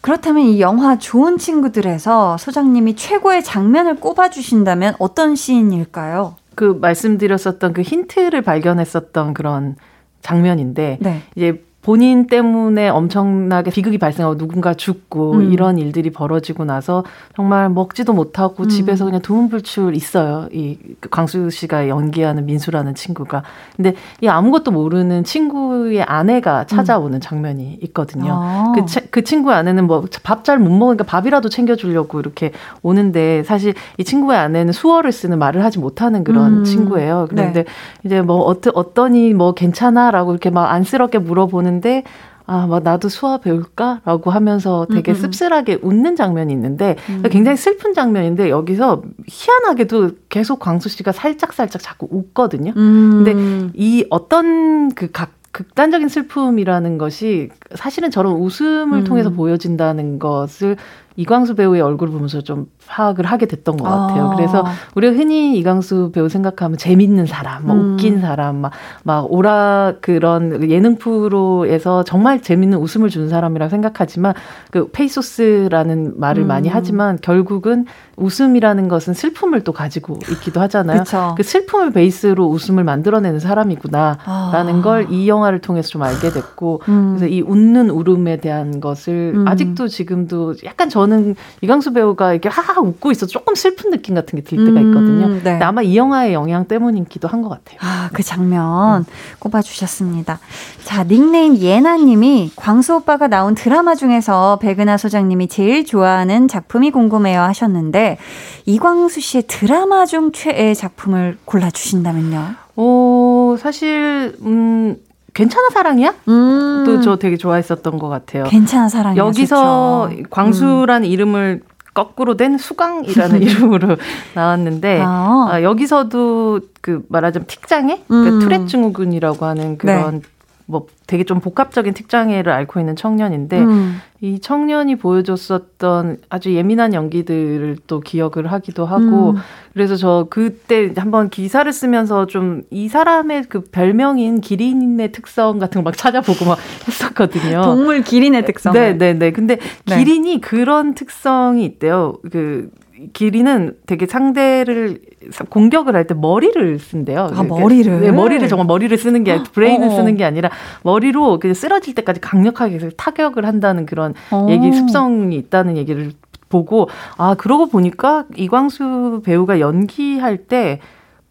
그렇다면 이 영화 좋은 친구들에서 소장님이 최고의 장면을 꼽아주신다면 어떤 시인일까요? 그 말씀드렸었던 그 힌트를 발견했었던 그런 장면인데 네. 이제 본인 때문에 엄청나게 비극이 발생하고 누군가 죽고 음. 이런 일들이 벌어지고 나서 정말 먹지도 못하고 음. 집에서 그냥 두문불출 있어요. 이 광수 씨가 연기하는 민수라는 친구가. 근데 이 아무것도 모르는 친구의 아내가 찾아오는 음. 장면이 있거든요. 아. 그, 그 친구의 아내는 뭐 밥 잘 못 먹으니까 밥이라도 챙겨주려고 이렇게 오는데 사실 이 친구의 아내는 수어를 쓰는 말을 하지 못하는 그런 음. 친구예요. 그런데 네. 이제 뭐 어떠, 어떠니 뭐 괜찮아라고 이렇게 막 안쓰럽게 물어보는 하는데 아, 막 나도 수화 배울까 라고 하면서 되게 음, 음. 씁쓸하게 웃는 장면이 있는데 음. 굉장히 슬픈 장면인데 여기서 희한하게도 계속 광수 씨가 살짝 살짝 자꾸 웃거든요. 음. 근데 이 어떤 그 각 극단적인 슬픔이라는 것이 사실은 저런 웃음을 음. 통해서 보여진다는 것을 이광수 배우의 얼굴을 보면서 좀 파악을 하게 됐던 것 같아요. 아. 그래서 우리가 흔히 이광수 배우 생각하면 재밌는 사람, 막 음. 웃긴 사람, 막, 막 오라 그런 예능 프로에서 정말 재밌는 웃음을 주는 사람이라 생각하지만 그 페이소스라는 말을 음. 많이 하지만 결국은 웃음이라는 것은 슬픔을 또 가지고 있기도 하잖아요. 그쵸. 그 슬픔을 베이스로 웃음을 만들어내는 사람이구나라는 아. 걸 이 영화를 통해서 좀 알게 됐고 음. 그래서 이 웃는 울음에 대한 것을 음. 아직도 지금도 약간 저는 이광수 배우가 이렇게 하하 웃고 있어 조금 슬픈 느낌 같은 게 들 때가 음, 있거든요. 음, 네. 아마 이 영화의 영향 때문이기도 한 것 같아요. 아, 그 장면 음. 꼽아주셨습니다. 자, 닉네임 예나님이 광수 오빠가 나온 드라마 중에서 백은하 소장님이 제일 좋아하는 작품이 궁금해요 하셨는데 이광수 씨의 드라마 중 최애 작품을 골라주신다면요? 오, 사실, 음, 괜찮아 사랑이야? 음. 또저 되게 좋아했었던 것 같아요. 괜찮아 사랑이야. 여기서 좋죠. 광수라는 음. 이름을 거꾸로 된 수강이라는 <laughs> 이름으로 <laughs> 나왔는데 아. 아, 여기서도 그 말하자면 틱장애, 그 음. 그 투렛 증후군이라고 하는 그런 네. 뭐 되게 좀 복합적인 특장애를 앓고 있는 청년인데 음. 이 청년이 보여줬었던 아주 예민한 연기들을 또 기억을 하기도 하고 음. 그래서 저 그때 한번 기사를 쓰면서 좀 이 사람의 그 별명인 기린의 특성 같은 거 막 찾아보고 막 <laughs> 했었거든요. 동물 기린의 특성. 네, 네, 네. 근데 네. 기린이 그런 특성이 있대요. 그 기린은 되게 상대를 공격을 할 때 머리를 쓴대요. 아, 머리를? 네, 머리를 정말 머리를 쓰는 게, 브레인을 어 쓰는 게 아니라 머리로 그냥 쓰러질 때까지 강력하게 타격을 한다는 그런 어. 얘기, 습성이 있다는 얘기를 보고, 아, 그러고 보니까 이광수 배우가 연기할 때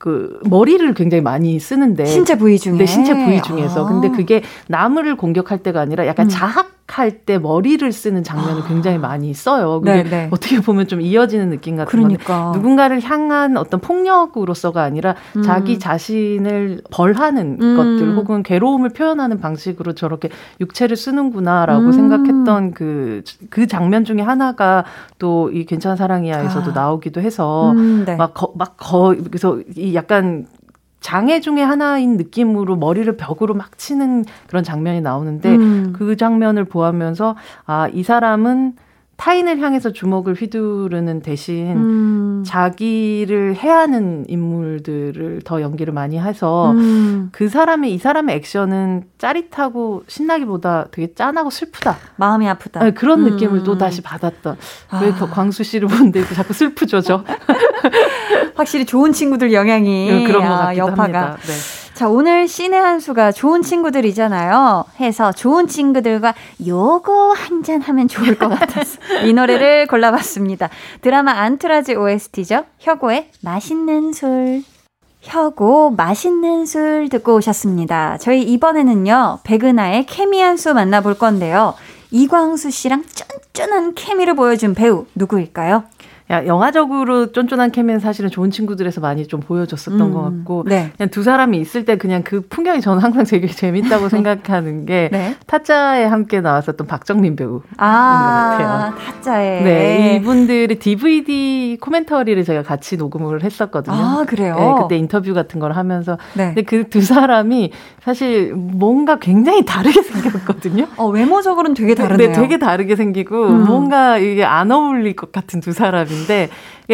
그 머리를 굉장히 많이 쓰는데 신체 부위 중에 네, 신체 부위 중에서 아. 근데 그게 나무를 공격할 때가 아니라 약간 음. 자학 할 때 머리를 쓰는 장면을 아. 굉장히 많이 써요. 그게 네네. 어떻게 보면 좀 이어지는 느낌 같은 그러니까. 건데 누군가를 향한 어떤 폭력으로서가 아니라 음. 자기 자신을 벌하는 음. 것들 혹은 괴로움을 표현하는 방식으로 저렇게 육체를 쓰는구나라고 음. 생각했던 그, 그 장면 중에 하나가 또 이 괜찮은 사랑이야에서도 아. 나오기도 해서 음, 네. 막, 거, 막 거, 그래서 이 약간 장애 중에 하나인 느낌으로 머리를 벽으로 막 치는 그런 장면이 나오는데 음. 그 장면을 보면서 아, 이 사람은 타인을 향해서 주먹을 휘두르는 대신 음. 자기를 해하는 인물들을 더 연기를 많이 해서 음. 그 사람의 이 사람의 액션은 짜릿하고 신나기보다 되게 짠하고 슬프다. 마음이 아프다. 네, 그런 음. 느낌을 또 다시 받았던. 아. 왜 광수 씨를 보는데 자꾸 슬프죠, 저? <laughs> 확실히 좋은 친구들 영향이 네, 그런 것 아, 여파가. 합니다. 네. 자, 오늘 신의 한 수가 좋은 친구들이잖아요. 해서 좋은 친구들과 요거 한 잔 하면 좋을 것 같아서 이 노래를 골라봤습니다. 드라마 안투라지 OST죠. 혁오의 맛있는 술. 혁오 맛있는 술 듣고 오셨습니다. 저희 이번에는요. 백은하의 케미 한 수 만나볼 건데요. 이광수 씨랑 쫀쫀한 케미를 보여준 배우 누구일까요? 야, 영화적으로 쫀쫀한 케미는 사실은 좋은 친구들에서 많이 좀 보여줬었던 음, 것 같고 네. 그냥 두 사람이 있을 때 그냥 그 풍경이 저는 항상 되게 <laughs> 재밌다고 생각하는 게 네. 타짜에 함께 나왔었던 박정민 배우인 아, 것 같아요. 타짜에. 네, 이분들이 DVD 코멘터리를 제가 같이 녹음을 했었거든요. 아, 그래요? 네, 그때 인터뷰 같은 걸 하면서 네. 근데 그 두 사람이 사실 뭔가 굉장히 다르게 <laughs> 생겼거든요. 어, 외모적으로는 되게 다르네요. 네, 되게 다르게 생기고 음. 뭔가 이게 안 어울릴 것 같은 두 사람인데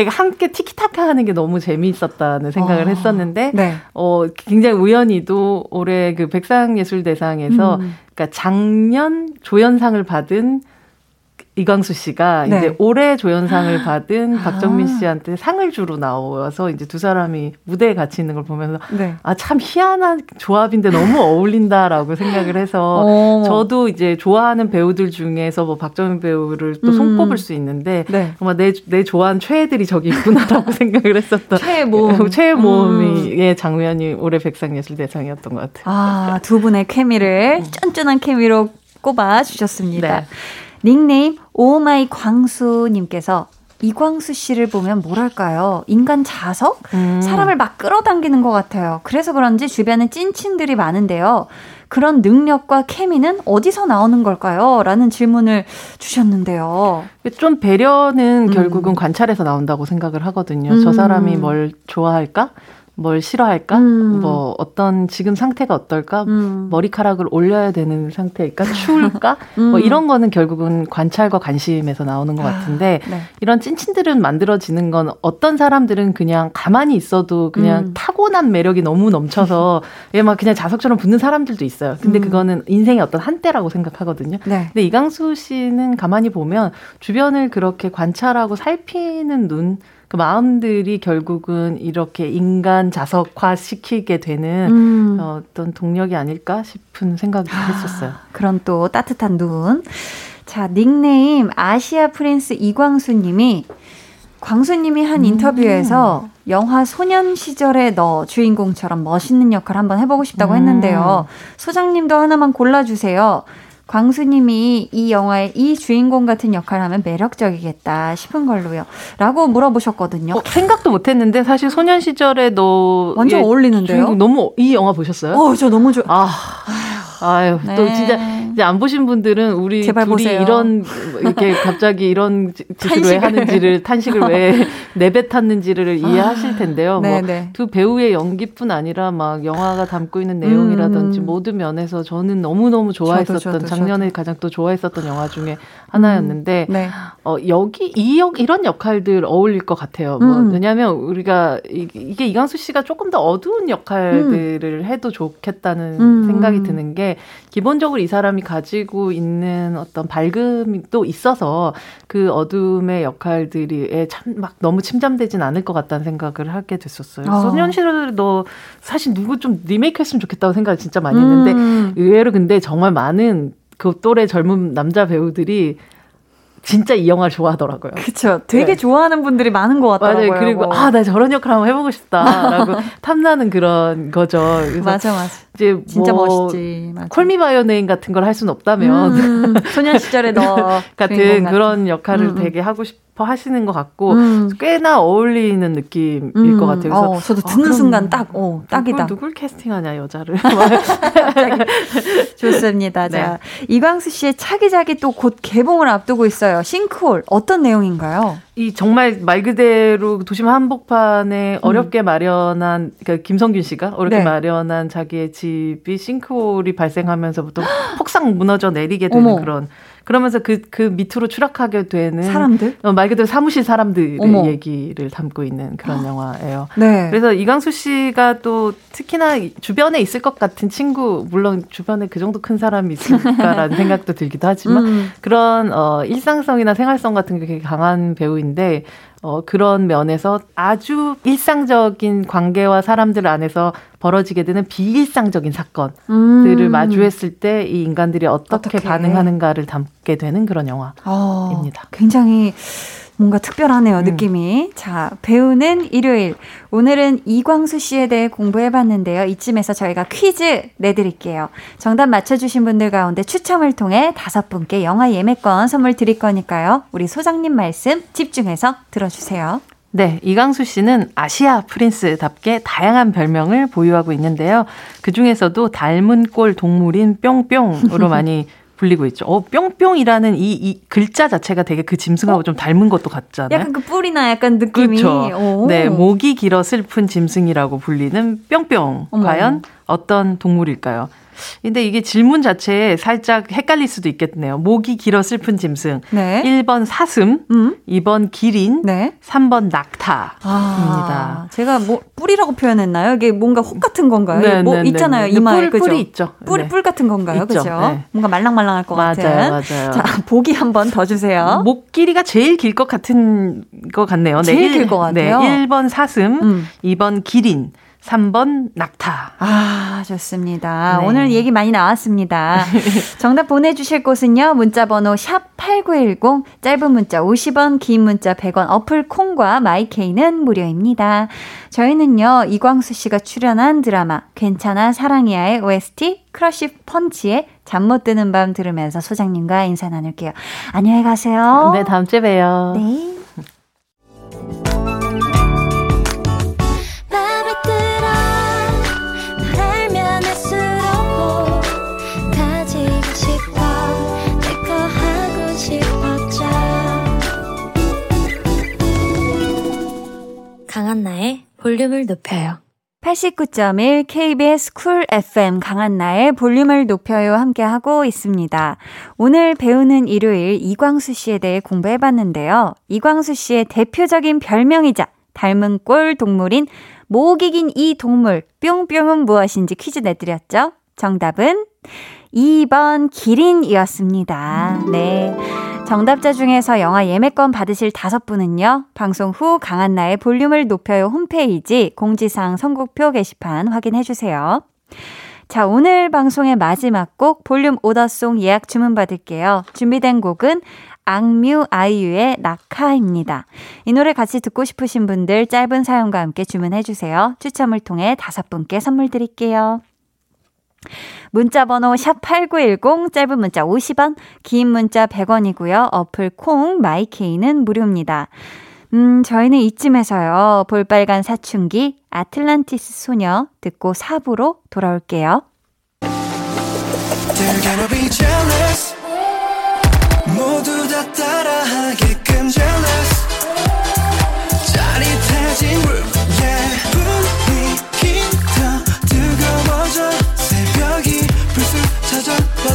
함께 티키타카 하는 게 너무 재미있었다는 생각을 아, 했었는데 네. 어 굉장히 우연히도 올해 그 백상예술대상에서 음. 그러니까 작년 조연상을 받은 이광수 씨가 네. 이제 올해 조연상을 받은 아. 박정민 씨한테 상을 주러 나와서 이제 두 사람이 무대에 같이 있는 걸 보면서 네. 아참 희한한 조합인데 너무 어울린다라고 생각을 해서 <laughs> 어. 저도 이제 좋아하는 배우들 중에서 뭐 박정민 배우를 또 음. 손꼽을 수 있는데 네. 정말 내, 내 좋아하는 최애들이 저기 있구나라고 <laughs> 생각을 했었던 최애 모음 최애 모음의 음. 장면이 올해 백상예술대상이었던 것 같아요. 아 두 분의 케미를 쫀쫀한 케미로 꼽아 주셨습니다. 네. 닉네임 오마이 광수님께서 이광수 씨를 보면 뭐랄까요? 인간 자석? 음. 사람을 막 끌어당기는 것 같아요. 그래서 그런지 주변에 찐친들이 많은데요. 그런 능력과 케미는 어디서 나오는 걸까요? 라는 질문을 주셨는데요. 좀 배려는 음. 결국은 관찰에서 나온다고 생각을 하거든요. 음. 저 사람이 뭘 좋아할까? 뭘 싫어할까? 음. 뭐 어떤 지금 상태가 어떨까? 음. 머리카락을 올려야 되는 상태일까? 추울까? <laughs> 음. 뭐 이런 거는 결국은 관찰과 관심에서 나오는 것 같은데 아, 네. 이런 찐친들은 만들어지는 건 어떤 사람들은 그냥 가만히 있어도 그냥 음. 타고난 매력이 너무 넘쳐서 <laughs> 얘 막 그냥 자석처럼 붙는 사람들도 있어요. 근데 음. 그거는 인생의 어떤 한때라고 생각하거든요. 네. 근데 이강수 씨는 가만히 보면 주변을 그렇게 관찰하고 살피는 눈 그 마음들이 결국은 이렇게 인간 자석화 시키게 되는 음. 어떤 동력이 아닐까 싶은 생각이 아, 했었어요. 그런 또 따뜻한 눈. 자, 닉네임 아시아 프린스 이광수 님이 광수님이 한 음. 인터뷰에서 영화 소년 시절의 너 주인공처럼 멋있는 역할 한번 해보고 싶다고 음. 했는데요. 소장님도 하나만 골라주세요. 광수님이 이 영화의 이 주인공 같은 역할을 하면 매력적이겠다 싶은 걸로요. 라고 물어보셨거든요. 어, 생각도 못 했는데 사실 소년 시절에 너 완전 어울리는데요. 너무 이 영화 보셨어요? 어, 저 너무 좋아. 아. 아유, 네. 또 진짜 이제 안 보신 분들은 우리 둘이 보세요. 이런 이렇게 <laughs> 갑자기 이런 짓을 왜 하는지를 탄식을 왜 <laughs> 내뱉었는지를 이해하실 텐데요. 뭐두 배우의 연기뿐 아니라 막 영화가 담고 있는 내용이라든지 음. 모든 면에서 저는 너무 너무 좋아했었던 저도, 저도, 작년에 저도. 가장 또 좋아했었던 영화 중에 하나였는데 음. 네. 어, 여기 이 역, 이런 역할들 어울릴 것 같아요. 뭐 음. 왜냐하면 우리가 이, 게 이강수 씨가 조금 더 어두운 역할들을 음. 해도 좋겠다는 음. 생각이 드는 게 기본적으로 이 사람이 가지고 있는 어떤 밝음이 또 있어서 그 어둠의 역할들이 참 막 너무 침잠되진 않을 것 같다는 생각을 하게 됐었어요. 어. 소년시절도 사실 누구 좀 리메이크했으면 좋겠다고 생각을 진짜 많이 했는데 음. 의외로 근데 정말 많은 그 또래 젊은 남자 배우들이 진짜 이 영화를 좋아하더라고요. 그쵸. 되게 네. 좋아하는 분들이 많은 것 같더라고요. 맞아요. 그리고, 아, 나 저런 역할 한번 해보고 싶다라고 <laughs> 탐나는 그런 거죠. 맞아, 맞아. 이제 뭐 진짜 멋있지. 맞아. 콜미 바이오 네임 같은 걸 할 수는 없다면. 음, 소년 시절에 너. <laughs> 같은 그런 역할을 음, 음. 되게 하고 싶 싶어 하시는 것 같고 음. 꽤나 어울리는 느낌일 음. 것 같아요. 그래서 어, 저도 듣는 아, 순간 딱, 어, 딱이다. 누굴, 누굴 캐스팅하냐 여자를. <laughs> 좋습니다. 네. 자 이광수 씨의 차기작이 또 곧 개봉을 앞두고 있어요. 싱크홀 어떤 내용인가요? 이 정말 말 그대로 도심 한복판에 음. 어렵게 마련한 그러니까 김성균 씨가 어렵게 네. 마련한 자기의 집이 싱크홀이 발생하면서부터 <gasps> 폭삭 무너져 내리게 되는 어머. 그런 그러면서 그, 그 밑으로 추락하게 되는 사람들? 어, 말 그대로 사무실 사람들의 어머. 얘기를 담고 있는 그런 영화예요. 네. 그래서 이광수 씨가 또 특히나 주변에 있을 것 같은 친구, 물론 주변에 그 정도 큰 사람이 있을까라는 <laughs> 생각도 들기도 하지만 음. 그런 어, 일상성이나 생활성 같은 게 되게 강한 배우인데 어, 그런 면에서 아주 일상적인 관계와 사람들 안에서 벌어지게 되는 비일상적인 사건들을 음. 마주했을 때 이 인간들이 어떻게, 어떻게, 반응하는가를 담게 되는 그런 영화입니다. 어, 굉장히 뭔가 특별하네요, 음. 느낌이. 자, 배우는 일요일. 오늘은 이광수 씨에 대해 공부해 봤는데요. 이쯤에서 저희가 퀴즈 내드릴게요. 정답 맞춰주신 분들 가운데 추첨을 통해 다섯 분께 영화 예매권 선물 드릴 거니까요. 우리 소장님 말씀 집중해서 들어주세요. 네, 이광수 씨는 아시아 프린스답게 다양한 별명을 보유하고 있는데요. 그 중에서도 닮은 꼴 동물인 뿅뿅으로 <laughs> 많이 불리고 있죠. 어, 뿅뿅이라는 이, 이 글자 자체가 되게 그 짐승하고 어? 좀 닮은 것도 같잖아요. 약간 그 뿔이나 약간 느낌이. 그렇죠. 네, 목이 길어 슬픈 짐승이라고 불리는 뿅뿅. 어머. 과연 어떤 동물일까요? 근데 이게 질문 자체에 살짝 헷갈릴 수도 있겠네요. 목이 길어 슬픈 짐승. 네. 1번 사슴, 음? 2번 기린, 네. 3번 낙타입니다. 아, 제가 뭐 뿔이라고 표현했나요? 이게 뭔가 혹 같은 건가요? 네, 뭐 네, 네 있잖아요. 네, 이마에 뿔, 그죠? 뿔이 있죠. 뿔, 뿔 같은 건가요? 그죠? 네. 뭔가 말랑말랑할 것 맞아요, 같은. 맞아요. 자, 보기 한 번 더 주세요. 목 길이가 제일 길 것 같은 것 같네요. 제일 길 것 같아요. 네, 1번 사슴, 음. 2번 기린, 3번 낙타. 아, 좋습니다. 네. 오늘 얘기 많이 나왔습니다. <laughs> 정답 보내주실 곳은요. 문자번호 샵8910, 짧은 문자 50원, 긴 문자 100원, 어플 콩과 마이케이는 무료입니다. 저희는요, 이광수 씨가 출연한 드라마, 괜찮아 사랑이야의 OST, 크러쉬 펀치의 잠 못 드는 밤 들으면서 소장님과 인사 나눌게요. 안녕히 가세요. 네, 다음 주에 봬요. 네. 강한나의 볼륨을 높여요. 89.1 KBS 쿨 FM 강한나의 볼륨을 높여요 함께 하고 있습니다. 오늘 배우는 일요일 이광수 씨에 대해 공부해 봤는데요. 이광수 씨의 대표적인 별명이자 닮은 꼴 동물인 목이 긴이 동물 뿅뿅은 무엇인지 퀴즈 내드렸죠? 정답은 2번 기린이었습니다. 네. 정답자 중에서 영화 예매권 받으실 다섯 분은요, 방송 후 강한나의 볼륨을 높여요 홈페이지 공지사항 선곡표 게시판 확인해 주세요. 자, 오늘 방송의 마지막 곡 볼륨 오더송 예약 주문 받을게요. 준비된 곡은 악뮤 아이유의 낙하입니다. 이 노래 같이 듣고 싶으신 분들 짧은 사연과 함께 주문해 주세요. 추첨을 통해 다섯 분께 선물 드릴게요. 문자 번호 샵8910 짧은 문자 50원, 긴 문자 100원이고요. 어플 콩 마이케이는 무료입니다. 음, 저희는 이쯤에서요. 볼빨간 사춘기 아틀란티스 소녀 듣고 4부로 돌아올게요.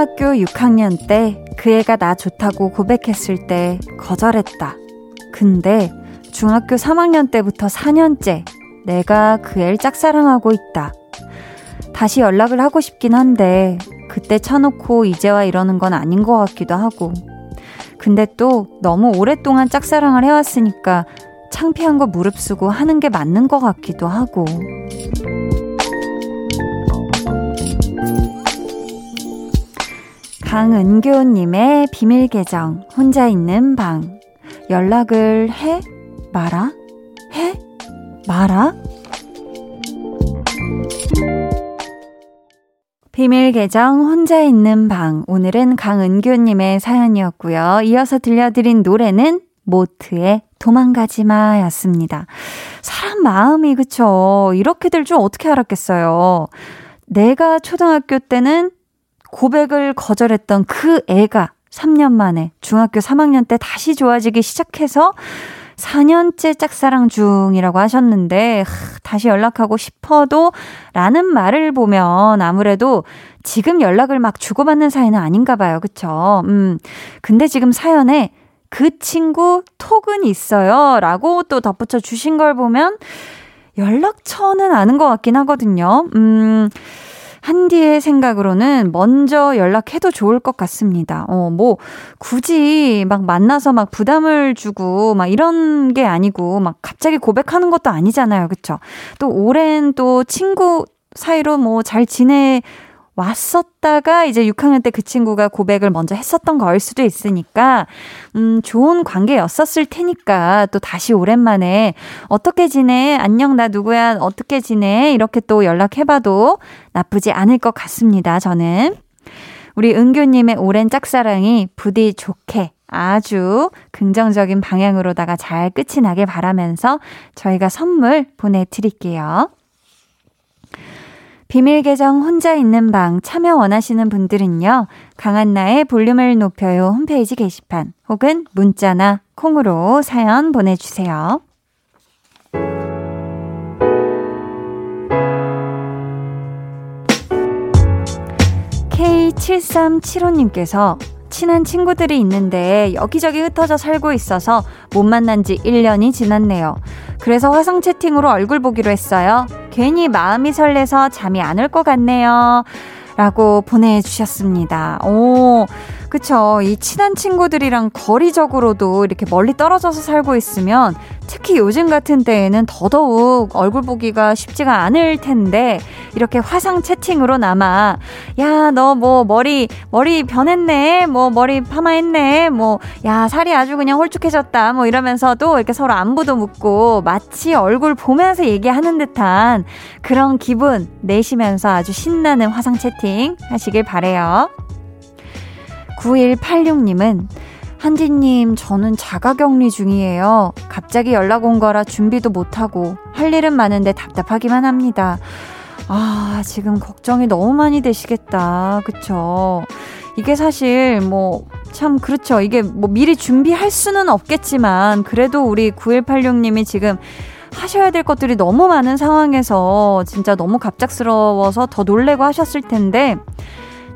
초등학교 6학년 때 그 애가 나 좋다고 고백했을 때 거절했다. 근데 중학교 3학년 때부터 4년째 내가 그 애를 짝사랑하고 있다. 다시 연락을 하고 싶긴 한데 그때 쳐놓고 이제와 이러는 건 아닌 것 같기도 하고. 근데 또 너무 오랫동안 짝사랑을 해왔으니까 창피한 거 무릅쓰고 하는 게 맞는 것 같기도 하고. 강은교님의 비밀 계정, 혼자 있는 방. 연락을 해? 말아? 해? 말아? 비밀 계정 혼자 있는 방. 오늘은 강은교님의 사연이었고요. 이어서 들려드린 노래는 모트의 도망가지 마였습니다. 사람 마음이 그쵸. 이렇게 될줄 어떻게 알았겠어요. 내가 초등학교 때는 고백을 거절했던 그 애가 3년 만에 중학교 3학년 때 다시 좋아지기 시작해서 4년째 짝사랑 중이라고 하셨는데, 하, 다시 연락하고 싶어도 라는 말을 보면 아무래도 지금 연락을 막 주고받는 사이는 아닌가 봐요. 그쵸? 음. 근데 지금 사연에 그 친구 톡은 있어요. 라고 또 덧붙여 주신 걸 보면 연락처는 아는 것 같긴 하거든요. 음. 한디의 생각으로는 먼저 연락해도 좋을 것 같습니다. 어, 뭐, 굳이 막 만나서 막 부담을 주고 막 이런 게 아니고 막 갑자기 고백하는 것도 아니잖아요. 그쵸? 또 오랜 또 친구 사이로 뭐 잘 지내 왔었다가 이제 6학년 때 그 친구가 고백을 먼저 했었던 거일 수도 있으니까, 음, 좋은 관계였었을 테니까 또 다시 오랜만에 어떻게 지내? 안녕, 나 누구야? 어떻게 지내? 이렇게 또 연락해봐도 나쁘지 않을 것 같습니다, 저는. 우리 은규님의 오랜 짝사랑이 부디 좋게 아주 긍정적인 방향으로다가 잘 끝이 나길 바라면서 저희가 선물 보내드릴게요. 비밀 계정 혼자 있는 방 참여 원하시는 분들은요. 강한나의 볼륨을 높여요 홈페이지 게시판 혹은 문자나 콩으로 사연 보내주세요. K7375님께서 친한 친구들이 있는데 여기저기 흩어져 살고 있어서 못 만난 지 1년이 지났네요. 그래서 화상 채팅으로 얼굴 보기로 했어요. 괜히 마음이 설레서 잠이 안 올 것 같네요. 라고 보내주셨습니다. 오, 그쵸. 이 친한 친구들이랑 거리적으로도 이렇게 멀리 떨어져서 살고 있으면 특히 요즘 같은 때에는 더더욱 얼굴 보기가 쉽지가 않을 텐데 이렇게 화상 채팅으로나마 야, 너 뭐 머리 머리 변했네. 뭐 머리 파마했네. 뭐 야, 살이 아주 그냥 홀쭉해졌다. 뭐 이러면서도 이렇게 서로 안부도 묻고 마치 얼굴 보면서 얘기하는 듯한 그런 기분 내시면서 아주 신나는 화상 채팅 하시길 바래요. 9186님은 한디님, 저는 자가 격리 중이에요. 갑자기 연락 온 거라 준비도 못하고 할 일은 많은데 답답하기만 합니다. 아, 지금 걱정이 너무 많이 되시겠다. 그쵸? 이게 사실 뭐, 참, 그렇죠. 이게 뭐 미리 준비할 수는 없겠지만, 그래도 우리 9186님이 지금 하셔야 될 것들이 너무 많은 상황에서 진짜 너무 갑작스러워서 더 놀래고 하셨을 텐데,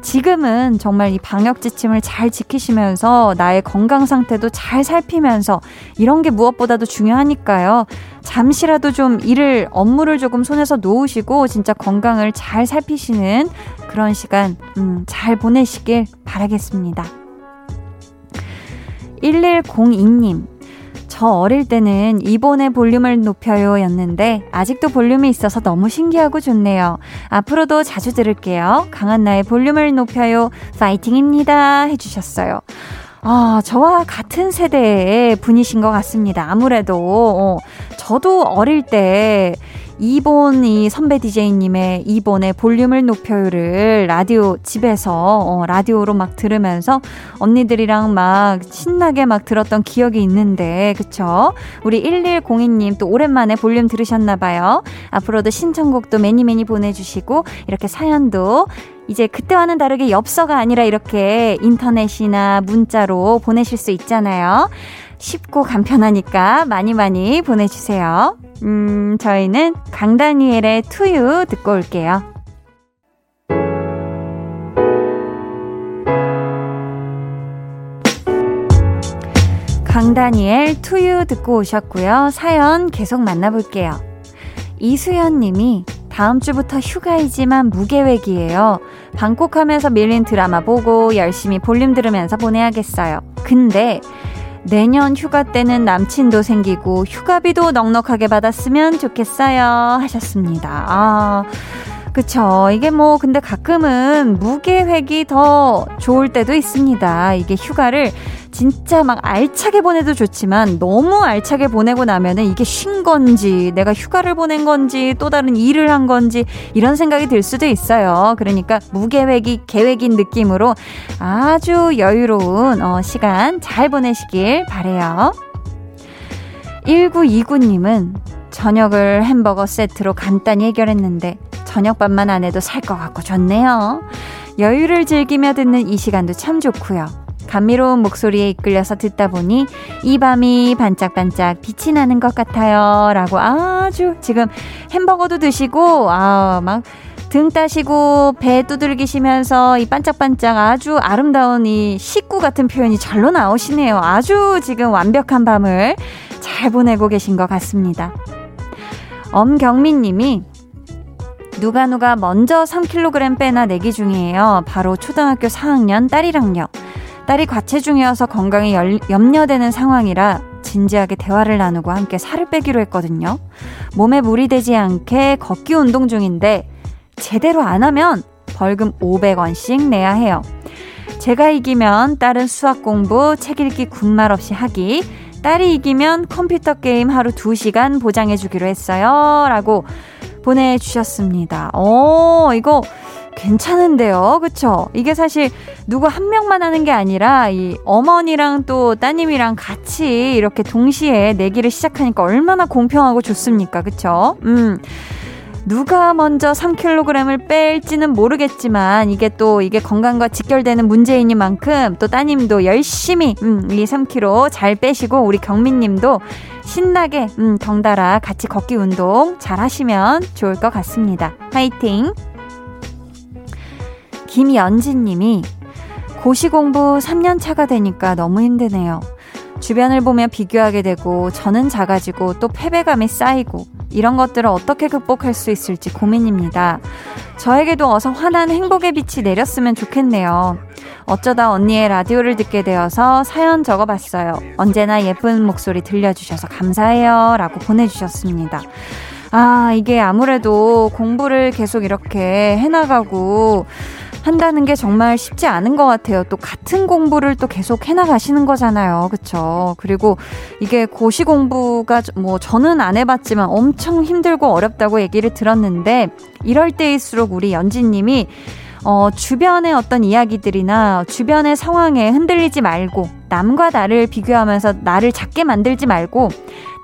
지금은 정말 이 방역 지침을 잘 지키시면서 나의 건강 상태도 잘 살피면서 이런 게 무엇보다도 중요하니까요. 잠시라도 좀 일을, 업무를 조금 손에서 놓으시고 진짜 건강을 잘 살피시는 그런 시간, 음, 잘 보내시길 바라겠습니다. 1102님, 저 어릴 때는 이번에 볼륨을 높여요 였는데 아직도 볼륨이 있어서 너무 신기하고 좋네요. 앞으로도 자주 들을게요. 강한나의 볼륨을 높여요. 파이팅입니다. 해주셨어요. 아, 저와 같은 세대의 분이신 것 같습니다. 아무래도, 어, 저도 어릴 때, 이본 이 선배 DJ님의 이본의 볼륨을 높여요를 라디오 집에서 어, 라디오로 막 들으면서 언니들이랑 막 신나게 막 들었던 기억이 있는데 그쵸? 우리 1102님 또 오랜만에 볼륨 들으셨나봐요. 앞으로도 신청곡도 매니 매니 보내주시고 이렇게 사연도 이제 그때와는 다르게 엽서가 아니라 이렇게 인터넷이나 문자로 보내실 수 있잖아요. 쉽고 간편하니까 많이 많이 보내주세요. 음, 저희는 강다니엘의 투유 듣고 올게요. 강다니엘 투유 듣고 오셨고요. 사연 계속 만나볼게요. 이수연 님이 다음 주부터 휴가이지만 무계획이에요. 방콕하면서 밀린 드라마 보고 열심히 볼륨 들으면서 보내야겠어요. 근데 내년 휴가 때는 남친도 생기고 휴가비도 넉넉하게 받았으면 좋겠어요. 하셨습니다. 아. 그쵸. 이게 뭐, 근데 가끔은 무계획이 더 좋을 때도 있습니다. 이게 휴가를 진짜 막 알차게 보내도 좋지만 너무 알차게 보내고 나면은 이게 쉰 건지 내가 휴가를 보낸 건지 또 다른 일을 한 건지 이런 생각이 들 수도 있어요. 그러니까 무계획이 계획인 느낌으로 아주 여유로운 어, 시간 잘 보내시길 바래요. 1929님은 저녁을 햄버거 세트로 간단히 해결했는데 저녁밥만 안 해도 살 것 같고 좋네요. 여유를 즐기며 듣는 이 시간도 참 좋고요. 감미로운 목소리에 이끌려서 듣다 보니 이 밤이 반짝반짝 빛이 나는 것 같아요. 라고 아주 지금 햄버거도 드시고, 아, 막 등 따시고 배 두들기시면서 이 반짝반짝 아주 아름다운 이 식구 같은 표현이 절로 나오시네요. 아주 지금 완벽한 밤을 잘 보내고 계신 것 같습니다. 엄경민 님이 누가 누가 먼저 3kg 빼나 내기 중이에요. 바로 초등학교 4학년 딸이랑요. 딸이 과체중이어서 건강에 열, 염려되는 상황이라 진지하게 대화를 나누고 함께 살을 빼기로 했거든요. 몸에 무리 되지 않게 걷기 운동 중인데 제대로 안 하면 벌금 500원씩 내야 해요. 제가 이기면 딸은 수학 공부, 책 읽기 군말 없이 하기, 딸이 이기면 컴퓨터 게임 하루 2시간 보장해 주기로 했어요. 라고 보내주셨습니다. 어, 이거 괜찮은데요. 그쵸? 이게 사실 누구 한 명만 하는 게 아니라 이 어머니랑 또 따님이랑 같이 이렇게 동시에 내기를 시작하니까 얼마나 공평하고 좋습니까? 그쵸? 음. 누가 먼저 3kg을 뺄지는 모르겠지만 이게 또 이게 건강과 직결되는 문제이니만큼 또 따님도 열심히 음, 이 3kg 잘 빼시고 우리 경민님도 신나게 음, 덩달아 같이 걷기 운동 잘 하시면 좋을 것 같습니다. 화이팅! 김연진님이 고시 공부 3년 차가 되니까 너무 힘드네요. 주변을 보며 비교하게 되고 저는 작아지고 또 패배감이 쌓이고 이런 것들을 어떻게 극복할 수 있을지 고민입니다. 저에게도 어서 환한 행복의 빛이 내렸으면 좋겠네요. 어쩌다 언니의 라디오를 듣게 되어서 사연 적어봤어요. 언제나 예쁜 목소리 들려주셔서 감사해요. 라고 보내주셨습니다. 아, 이게 아무래도 공부를 계속 이렇게 해나가고 한다는 게 정말 쉽지 않은 것 같아요. 또 같은 공부를 또 계속 해나가시는 거잖아요. 그쵸? 그리고 이게 고시 공부가 뭐 저는 안 해봤지만 엄청 힘들고 어렵다고 얘기를 들었는데 이럴 때일수록 우리 연진님이 어, 주변의 어떤 이야기들이나 주변의 상황에 흔들리지 말고 남과 나를 비교하면서 나를 작게 만들지 말고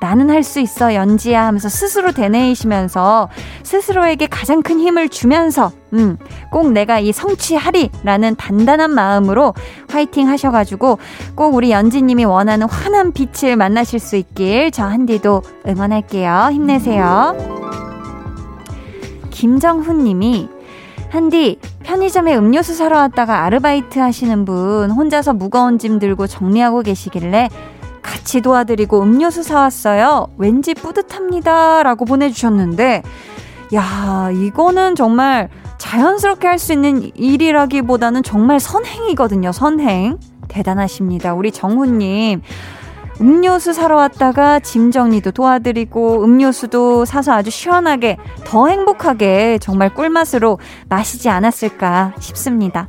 나는 할 수 있어 연지야 하면서 스스로 되뇌이시면서 스스로에게 가장 큰 힘을 주면서 음, 꼭 내가 이 성취하리라는 단단한 마음으로 화이팅 하셔가지고 꼭 우리 연지님이 원하는 환한 빛을 만나실 수 있길 저 한디도 응원할게요. 힘내세요. 김정훈 님이 한디, 편의점에 음료수 사러 왔다가 아르바이트 하시는 분 혼자서 무거운 짐 들고 정리하고 계시길래 같이 도와드리고 음료수 사왔어요. 왠지 뿌듯합니다. 라고 보내주셨는데, 야, 이거는 정말 자연스럽게 할 수 있는 일이라기보다는 정말 선행이거든요. 선행. 대단하십니다. 우리 정훈님. 음료수 사러 왔다가 짐 정리도 도와드리고 음료수도 사서 아주 시원하게 더 행복하게 정말 꿀맛으로 마시지 않았을까 싶습니다.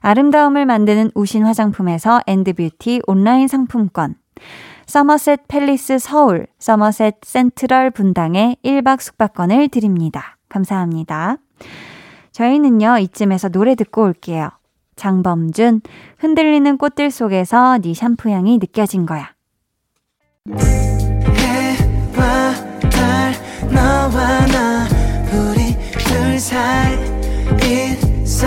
아름다움을 만드는 우신 화장품에서 엔드뷰티 온라인 상품권, 서머셋 팰리스 서울, 서머셋 센트럴 분당에 1박 숙박권을 드립니다. 감사합니다. 저희는요, 이쯤에서 노래 듣고 올게요. 장범준, 흔들리는 꽃들 속에서 네 샴푸 향이 느껴진 거야. 해와 달, 너와 나, 우리 둘 사이 있어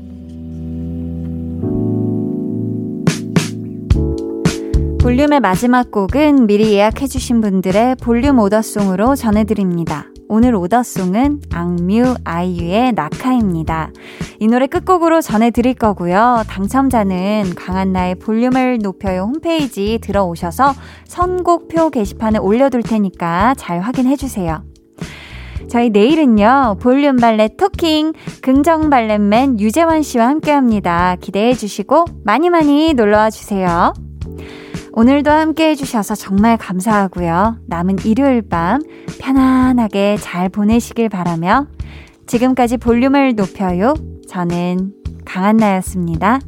볼륨의 마지막 곡은 미리 예약해주신 분들의 볼륨 오더송으로 전해드립니다. 오늘 오더송은 악뮤 아이유의 낙하입니다. 이 노래 끝곡으로 전해드릴 거고요. 당첨자는 강한나의 볼륨을 높여요 홈페이지 들어오셔서 선곡표 게시판에 올려둘 테니까 잘 확인해주세요. 저희 내일은요, 볼륨 발레 토킹, 긍정 발렛맨 유재환 씨와 함께 합니다. 기대해 주시고, 많이 많이 놀러와 주세요. 오늘도 함께 해주셔서 정말 감사하고요. 남은 일요일 밤 편안하게 잘 보내시길 바라며 지금까지 볼륨을 높여요. 저는 강한나였습니다.